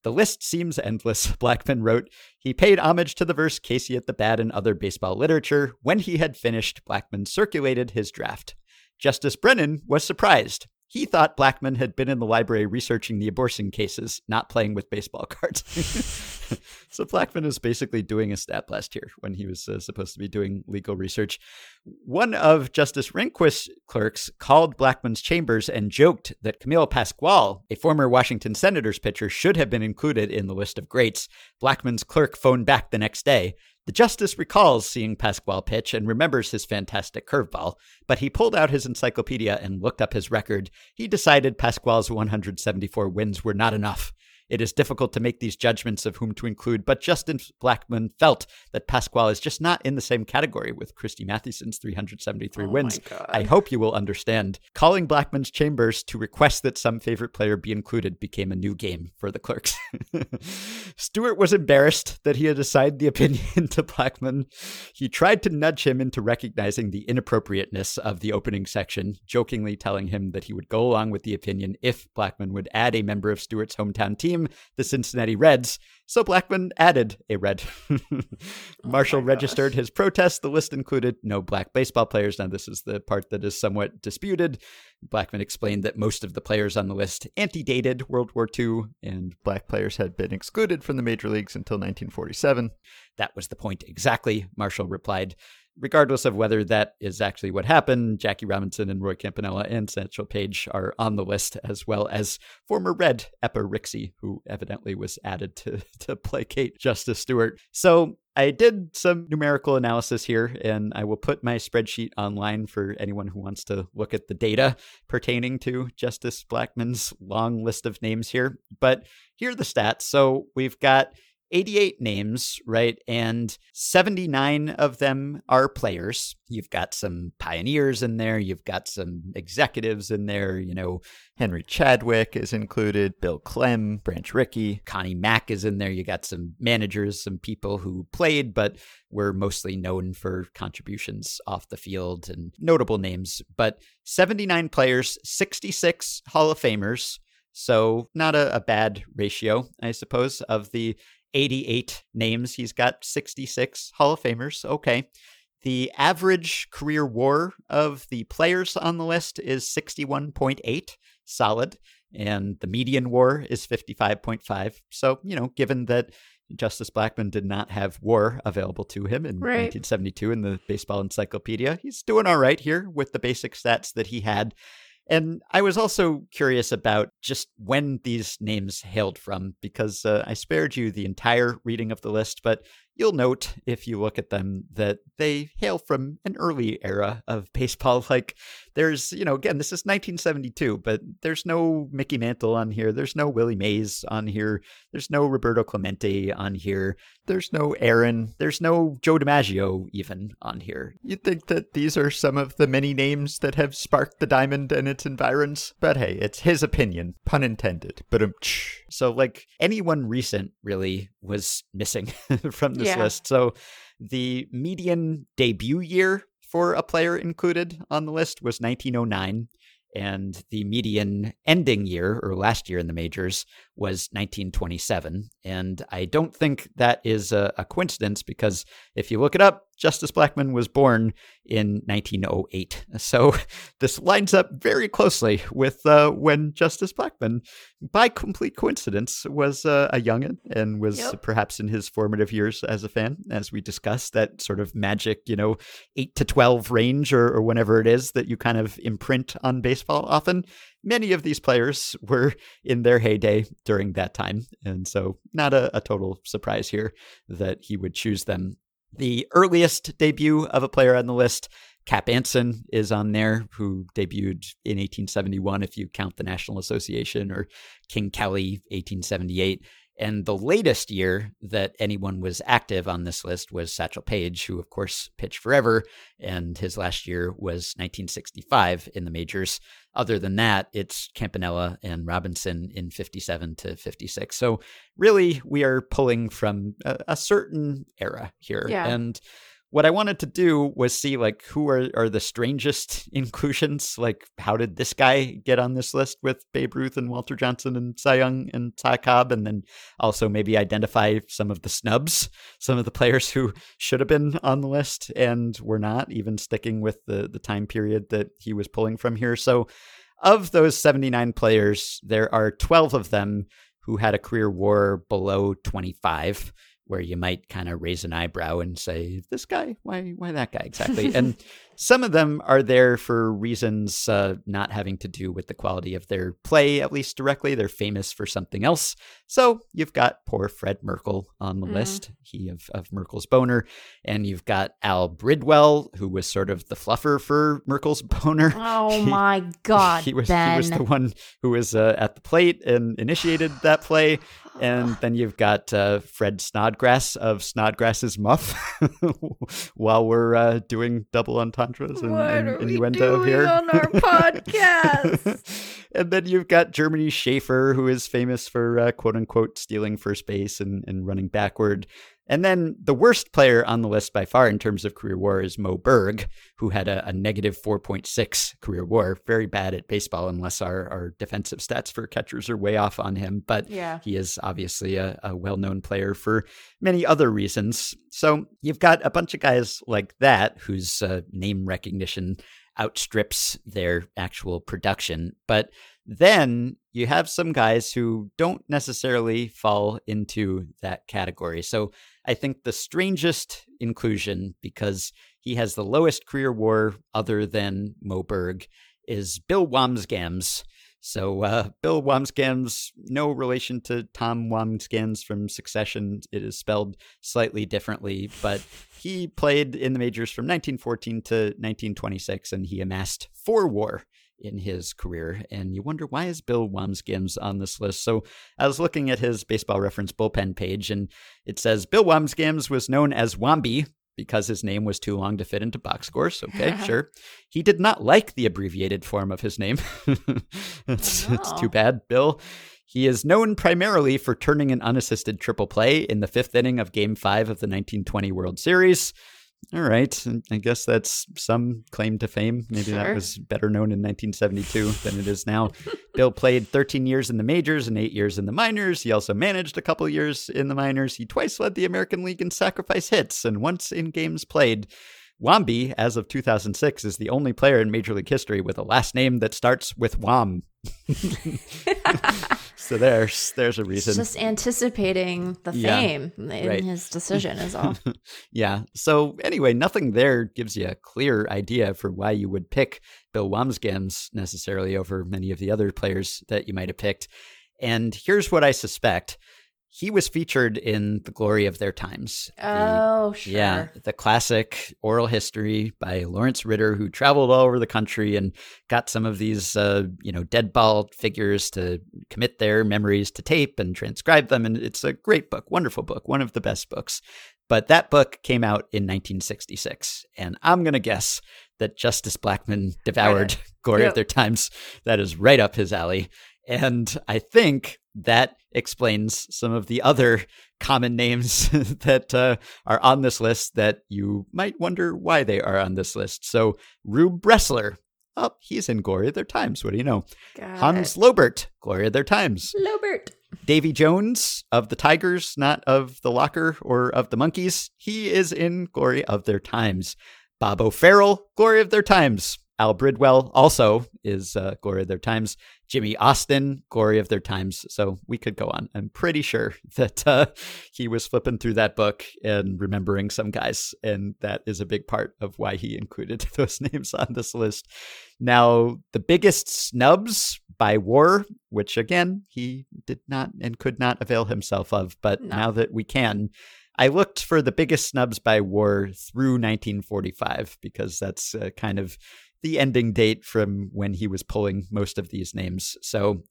Speaker 2: The list seems endless, Blackmun wrote. He paid homage to the verse Casey at the bat and other baseball literature. When he had finished, Blackmun circulated his draft. Justice Brennan was surprised. He thought Blackmun had been in the library researching the abortion cases, not playing with baseball cards. so Blackmun is basically doing a stat blast here when he was uh, supposed to be doing legal research. One of Justice Rehnquist's clerks called Blackmun's chambers and joked that Camilo Pascual, a former Washington Senators pitcher, should have been included in the list of greats. Blackmun's clerk phoned back the next day. The justice recalls seeing Pascual pitch and remembers his fantastic curveball, but he pulled out his encyclopedia and looked up his record. He decided Pascual's 174 wins were not enough. It is difficult to make these judgments of whom to include, but Justice Blackmun felt that Pascual is just not in the same category with Christy Mathewson's 373
Speaker 3: Oh
Speaker 2: wins. I hope you will understand. Calling Blackmun's chambers to request that some favorite player be included became a new game for the clerks. Stewart was embarrassed that he had assigned the opinion to Blackmun. He tried to nudge him into recognizing the inappropriateness of the opening section, jokingly telling him that he would go along with the opinion if Blackmun would add a member of Stewart's hometown team, the Cincinnati Reds. So Blackmun added a red. Oh Marshall registered his protest. The list included no black baseball players. Now, this is the part that is somewhat disputed. Blackmun explained that most of the players on the list antedated World War II, and black players had been excluded from the major leagues until 1947. That was the point exactly, Marshall replied. Regardless of whether that is actually what happened, Jackie Robinson and Roy Campanella and Satchel Paige are on the list, as well as former Red Epper Rixey, who evidently was added to, to placate Justice Stewart. So I did some numerical analysis here, and I will put my spreadsheet online for anyone who wants to look at the data pertaining to Justice Blackmun's long list of names here. But here are the stats. So we've got 88 names, right? And 79 of them are players. You've got some pioneers in there, you've got some executives in there, you know,
Speaker 5: Henry Chadwick is included, Bill Klem, Branch Rickey.
Speaker 2: Connie Mack is in there. You got some managers, some people who played, but were mostly known for contributions off the field and notable names. But 79 players, 66 Hall of Famers, So, not a, a bad ratio, I suppose, of the 88 names. He's got 66 Hall of Famers. Okay. The average career war of the players on the list is 61.8, solid, and the median war is 55.5. So, you know, given that Justice Blackmun did not have war available to him in
Speaker 3: Right.
Speaker 2: 1972 in the Baseball Encyclopedia, he's doing all right here with the basic stats that he had. And I was also curious about just when these names hailed from, because uh, I spared you the entire reading of the list, but you'll note if you look at them that they hail from an early era of baseball. Like there's, you know, again, this is 1972, but there's no Mickey Mantle on here. There's no Willie Mays on here. There's no Roberto Clemente on here. There's no Aaron. There's no Joe DiMaggio even on here. You'd think that these are some of the many names that have sparked the diamond and its environs, but hey, it's his opinion, pun intended. But so like anyone recent really was missing from this
Speaker 3: Yeah.
Speaker 2: list. So the median debut year for a player included on the list was 1909 and the median ending year or last year in the majors was 1927 and i don't think that is a, a coincidence because if you look it up justice blackmun was born in 1908 so this lines up very closely with uh, when justice blackmun by complete coincidence was uh, a youngin and was
Speaker 3: Yep.
Speaker 2: perhaps in his formative years as a fan as we discussed that sort of magic you know 8 to 12 range or, or whenever it is that you kind of imprint on baseball often many of these players were in their heyday during that time and so not a, a total surprise here that he would choose them the earliest debut of a player on the list Cap Anson is on there, who debuted in 1871, if you count the National Association, or King Kelly, 1878. And the latest year that anyone was active on this list was Satchel Paige, who, of course, pitched forever. And his last year was 1965 in the majors. Other than that, it's Campanella and Robinson in 57 to 56. So, really, we are pulling from a, a certain era here.
Speaker 3: Yeah.
Speaker 2: And what I wanted to do was see like who are, are the strangest inclusions. Like, how did this guy get on this list with Babe Ruth and Walter Johnson and Cy Young and Ty Cobb? And then also maybe identify some of the snubs, some of the players who should have been on the list and were not, even sticking with the, the time period that he was pulling from here. So, of those 79 players, there are 12 of them who had a career war below 25 where you might kind of raise an eyebrow and say, "This guy, why, why that guy exactly?" and some of them are there for reasons uh, not having to do with the quality of their play, at least directly. They're famous for something else. So you've got poor Fred Merkle on the
Speaker 3: Mm.
Speaker 2: list, he of, of Merkle's boner, and you've got Al Bridwell, who was sort of the fluffer for Merkle's boner.
Speaker 3: Oh
Speaker 2: He-
Speaker 3: my God,
Speaker 2: he was
Speaker 3: Ben.
Speaker 2: he was the one who was uh, at the plate and initiated that play. And then you've got uh, Fred Snodgrass of Snodgrass's Muff while we're uh, doing double entendres and, and innuendo here
Speaker 3: on our podcast?
Speaker 2: and then you've got Germany Schaefer, who is famous for uh, quote unquote stealing first base and, and running backward. And then the worst player on the list by far in terms of career war is Moe Berg, who had a, a negative 4.6 career war. Very bad at baseball, unless our, our defensive stats for catchers are way off on him. But
Speaker 3: Yeah.
Speaker 2: he is obviously a, a well known player for many other reasons. So you've got a bunch of guys like that whose uh, name recognition outstrips their actual production. But then you have some guys who don't necessarily fall into that category. So I think the strangest inclusion, because he has the lowest career war other than Moe Berg, is Bill Wambsganss. So uh, Bill Wambsganss, no relation to Tom Wambsgans from Succession. It is spelled slightly differently, but he played in the majors from 1914 to 1926, and he amassed four WAR in his career. And you wonder why is Bill Wambsganss on this list? So I was looking at his baseball reference bullpen page, and it says Bill Wambsganss was known as Wamby because his name was too long to fit into box scores. Okay, sure. He did not like the abbreviated form of his name. it's, it's
Speaker 3: Oh.
Speaker 2: too bad, Bill. He is known primarily for turning an unassisted triple play in the fifth inning of Game 5 of the 1920 World Series. All right. I guess that's some claim to fame. Maybe that was better known in 1972 than it is now. Bill played 13 years in the majors and eight years in the minors. He also managed a couple years in the minors. He twice led the American League in sacrifice hits and once in games played. Wamby, as of 2006, is the only player in Major League history with a last name that starts with Wam. so there's there's a
Speaker 3: It's
Speaker 2: reason.
Speaker 3: just anticipating the
Speaker 2: Yeah,
Speaker 3: fame in
Speaker 2: right.
Speaker 3: his decision is all.
Speaker 2: yeah. So anyway, nothing there gives you a clear idea for why you would pick Bill Wambsganss necessarily over many of the other players that you might have picked. And here's what I suspect. He was featured in The Glory of Their Times. the-
Speaker 3: oh, sure.
Speaker 2: yeah, the classic oral history by Lawrence Ritter, who traveled all over the country and got some of these, uh, you know, deadball figures to commit their memories to tape and transcribe them. And it's a great book, wonderful book, one of the best books. But that book came out in 1966, and I'm gonna guess that Justice Blackmun devoured Glory
Speaker 3: Yep.
Speaker 2: of Their Times. That is right up his alley. And I think that explains some of the other common names that uh, are on this list that you might wonder why they are on this list. So, Rube Bressler. Oh, he's in Glory of Their Times. What do you know? Hans. Lobert, Glory of Their Times.
Speaker 3: Lobert.
Speaker 2: Davy Jones of the Tigers, not of the Locker or of the Monkees. He is in Glory of Their Times. Bob O'Farrell, Glory of Their Times. Al Bridwell also is uh, Glory of Their Times. Jimmy Austin, Glory of Their Times. So we could go on. I'm pretty sure that uh, he was flipping through that book and remembering some guys. And that is a big part of why he included those names on this list. Now, the biggest snubs by war, which again, he did not and could not avail himself of, but
Speaker 3: No.
Speaker 2: now that we can, I looked for the biggest snubs by war through 1945 because that's uh, kind of the ending date from when he was pulling most of these names. So,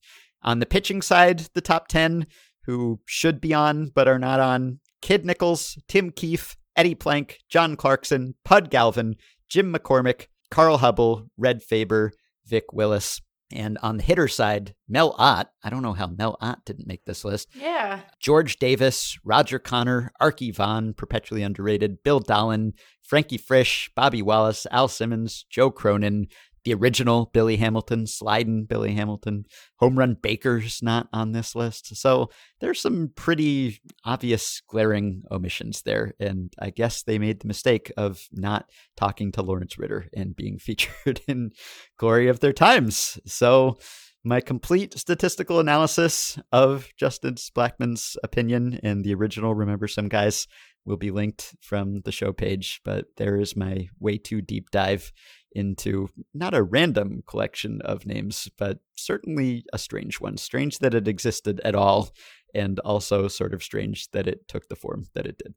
Speaker 2: on the pitching side, the top 10 who should be on but are not on Kid Nichols, Tim Keefe, Eddie Plank, John Clarkson, Pud Galvin, Jim McCormick, Carl Hubbell, Red Faber, Vic Willis. And on the hitter side, Mel Ott. I don't know how Mel Ott didn't make this list.
Speaker 3: Yeah.
Speaker 2: George Davis, Roger Connor, Arky Vaughan, perpetually underrated, Bill Dahlen, Frankie Frisch, Bobby Wallace, Al Simmons, Joe Cronin, the original Billy Hamilton, sliding Billy Hamilton, home run Baker's not on this list. So there's some pretty obvious glaring omissions there. And I guess they made the mistake of not talking to Lawrence Ritter and being featured in Glory of Their Times. So my complete statistical analysis of Justice Blackmun's opinion and the original Remember Some Guys will be linked from the show page, but there is my way too deep dive into not a random collection of names, but certainly a strange one. Strange that it existed at all, and also sort of strange that it took the form that it did.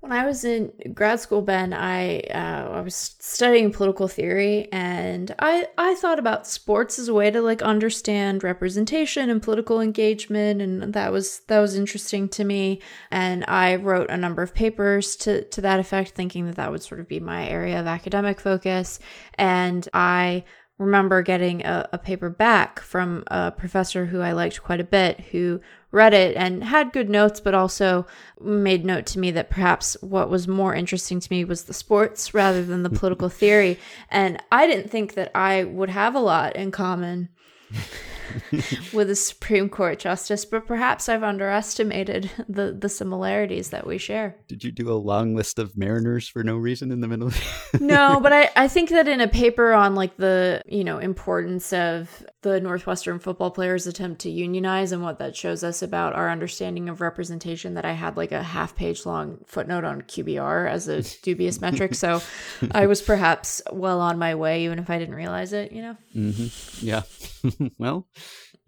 Speaker 3: When I was in grad school, Ben, I uh, I was studying political theory, and I I thought about sports as a way to like understand representation and political engagement, and that was that was interesting to me. And I wrote a number of papers to to that effect, thinking that that would sort of be my area of academic focus. And I remember getting a, a paper back from a professor who I liked quite a bit, who read it and had good notes, but also made note to me that perhaps what was more interesting to me was the sports rather than the political theory. And I didn't think that I would have a lot in common with a Supreme Court justice, but perhaps I've underestimated the, the similarities that we share.
Speaker 2: Did you do a long list of mariners for no reason in the middle?
Speaker 3: no, but I, I think that in a paper on like the, you know, importance of the Northwestern football players attempt to unionize and what that shows us about our understanding of representation that I had like a half page long footnote on QBR as a dubious metric. So I was perhaps well on my way, even if I didn't realize it, you know?
Speaker 2: Mm-hmm. Yeah. well,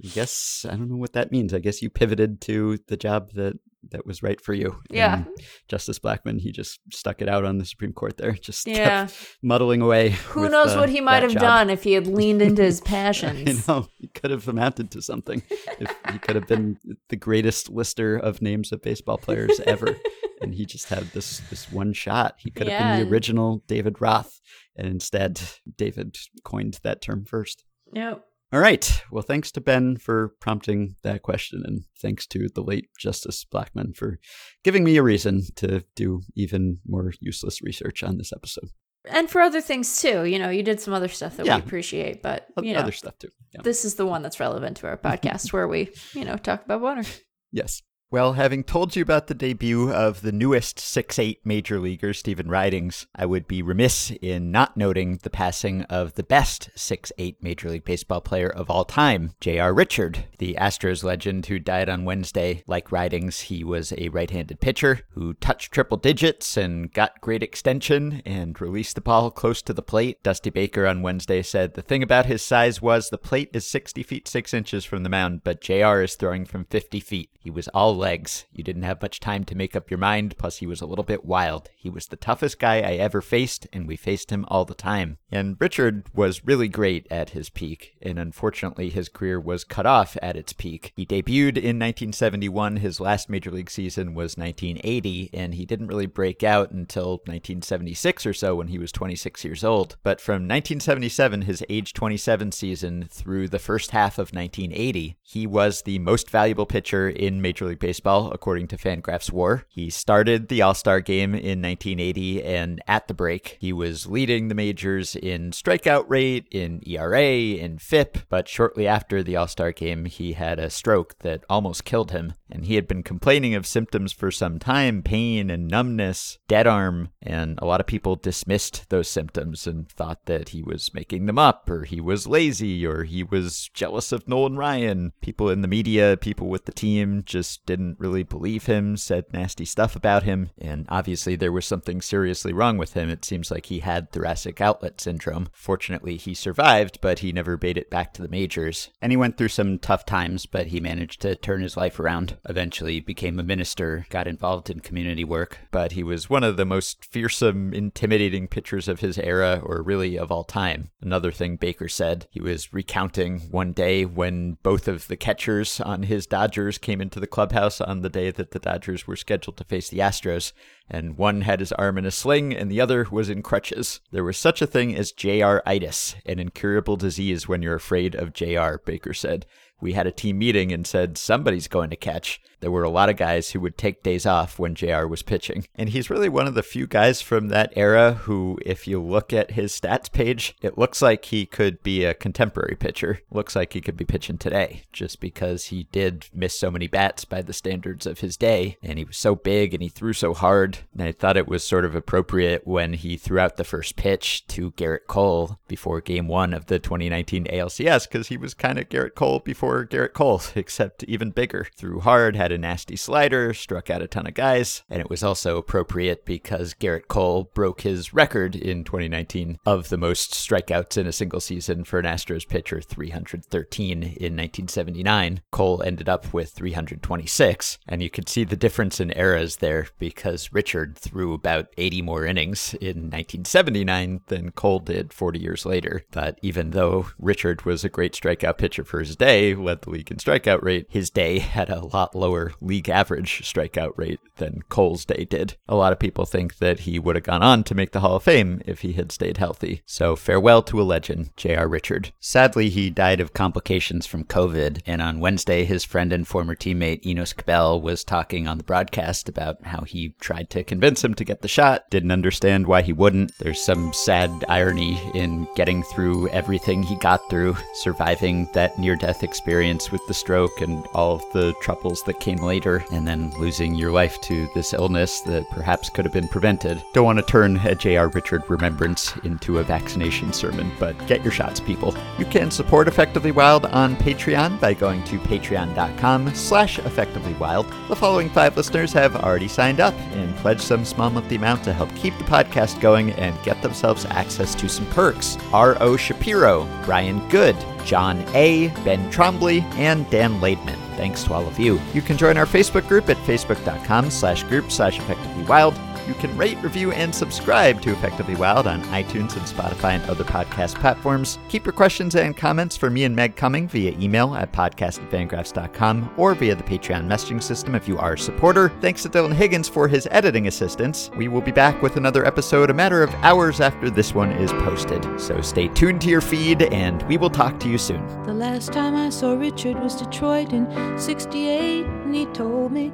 Speaker 2: I guess I don't know what that means. I guess you pivoted to the job that that was right for you.
Speaker 3: Yeah.
Speaker 2: And Justice Blackmun, he just stuck it out on the Supreme Court there, just
Speaker 3: Yeah.
Speaker 2: muddling away.
Speaker 3: Who
Speaker 2: with,
Speaker 3: knows
Speaker 2: uh,
Speaker 3: what he might have
Speaker 2: job.
Speaker 3: done if he had leaned into his
Speaker 2: I
Speaker 3: passions.
Speaker 2: know he could have amounted to something. if he could have been the greatest lister of names of baseball players ever, and he just had this this one shot. He could have been the original David Roth, and instead David coined that term first.
Speaker 3: Yep.
Speaker 2: All right. Well, thanks to Ben for prompting that question, and thanks to the late Justice Blackmun for giving me a reason to do even more useless research on this episode.
Speaker 3: And for other things too. You know, you did some other stuff that
Speaker 2: Yeah.
Speaker 3: we appreciate, but you know,
Speaker 2: Other stuff too. Yeah.
Speaker 3: this is the one that's relevant to our podcast where we, you know, talk about water.
Speaker 2: Yes. Well, having told you about the debut of the newest 6'8 major leaguer, Stephen Ridings, I would be remiss in not noting the passing of the best 6'8 Major League Baseball player of all time, J.R. Richard, the Astros legend who died on Wednesday. Like Ridings, he was a right handed pitcher who touched triple digits and got great extension and released the ball close to the plate. Dusty Baker on Wednesday said the thing about his size was the plate is 60 feet 6 inches from the mound, but JR is throwing from 50 feet. He was all legs. You didn't have much time to make up your mind, plus, he was a little bit wild. He was the toughest guy I ever faced, and we faced him all the time. And Richard was really great at his peak, and unfortunately, his career was cut off at its peak. He debuted in 1971. His last major league season was 1980, and he didn't really break out until 1976 or so when he was 26 years old. But from 1977, his age 27 season, through the first half of 1980, he was the most valuable pitcher in Major League Baseball, according to Fangraphs WAR. He started the All Star game in 1980, and at the break, he was leading the majors in strikeout rate, in ERA, in FIP. But shortly after the All Star game, he had a stroke that almost killed him. And he had been complaining of symptoms for some time pain and numbness, dead arm. And a lot of people dismissed those symptoms and thought that he was making them up, or he was lazy, or he was jealous of Nolan Ryan. People in the media, people with the team just didn't really believe him, said nasty stuff about him. And obviously, there was something seriously wrong with him. It seems like he had thoracic outlet syndrome. Fortunately, he survived, but he never made it back to the majors. And he went through some tough times, but he managed to turn his life around. Eventually, became a minister, got involved in community work. But he was one of the most fearsome, intimidating pitchers of his era, or really of all time. Another thing Baker said, he was recounting one day when both of the catchers on his Dodgers came into the clubhouse on the day that the Dodgers were scheduled to face the Astros, and one had his arm in a sling and the other was in crutches. There was such a thing as JR-itis, an incurable disease when you're afraid of JR, Baker said. We had a team meeting and said somebody's going to catch. There were a lot of guys who would take days off when JR was pitching. And he's really one of the few guys from that era who, if you look at his stats page, it looks like he could be a contemporary pitcher. Looks like he could be pitching today, just because he did miss so many bats by the standards of his day. And he was so big and he threw so hard. And I thought it was sort of appropriate when he threw out the first pitch to Gerrit Cole before game one of the 2019 ALCS, because he was kind of Gerrit Cole before Gerrit Cole, except even bigger. Threw hard, had a nasty slider, struck out a ton of guys, and it was also appropriate because Gerrit Cole broke his record in 2019 of the most strikeouts in a single season for an Astros pitcher, 313 in 1979. Cole ended up with 326, and you could see the difference in eras there because Richard threw about 80 more innings in 1979 than Cole did 40 years later. But even though Richard was a great strikeout pitcher for his day, led the league in strikeout rate, his day had a lot lower league average strikeout rate than Cole's day did. A lot of people think that he would have gone on to make the Hall of Fame if he had stayed healthy. So farewell to a legend, J.R. Richard. Sadly, he died of complications from COVID, and on Wednesday, his friend and former teammate Enos Cabell was talking on the broadcast about how he tried to convince him to get the shot, didn't understand why he wouldn't. There's some sad irony in getting through everything he got through, surviving that near death experience with the stroke and all of the troubles that came later, and then losing your life to this illness that perhaps could have been prevented. Don't want to turn a J.R. Richard remembrance into a vaccination sermon, but get your shots, people. You can support Effectively Wild on Patreon by going to patreon.com slash effectivelywild. The following five listeners have already signed up and pledged some small monthly amount to help keep the podcast going and get themselves access to some perks. R.O. Shapiro, Brian Good, John A., Ben Trombley, and Dan Laidman. Thanks to all of you. You can join our Facebook group at facebook.com slash group slash effectivelywild. You can rate, review, and subscribe to Effectively Wild on iTunes and Spotify and other podcast platforms. Keep your questions and comments for me and Meg coming via email at podcast at fangraphs.com or via the Patreon messaging system if you are a supporter. Thanks to Dylan Higgins for his editing assistance. We will be back with another episode a matter of hours after this one is posted. So stay tuned to your feed and we will talk to you soon.
Speaker 6: The last time I saw Richard was Detroit in 68, and he told me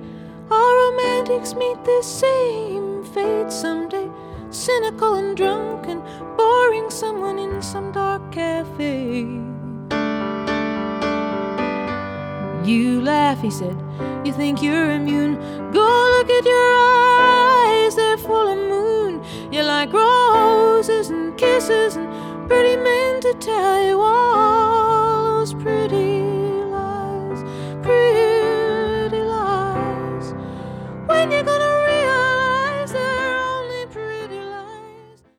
Speaker 6: all romantics meet the same Fade someday. Cynical and drunk and boring someone in some dark cafe. You laugh, he said. You think you're immune. Go look at your eyes, they're full of moon. You like roses and kisses and pretty men to tell you all those pretty lies, pretty lies. When you gonna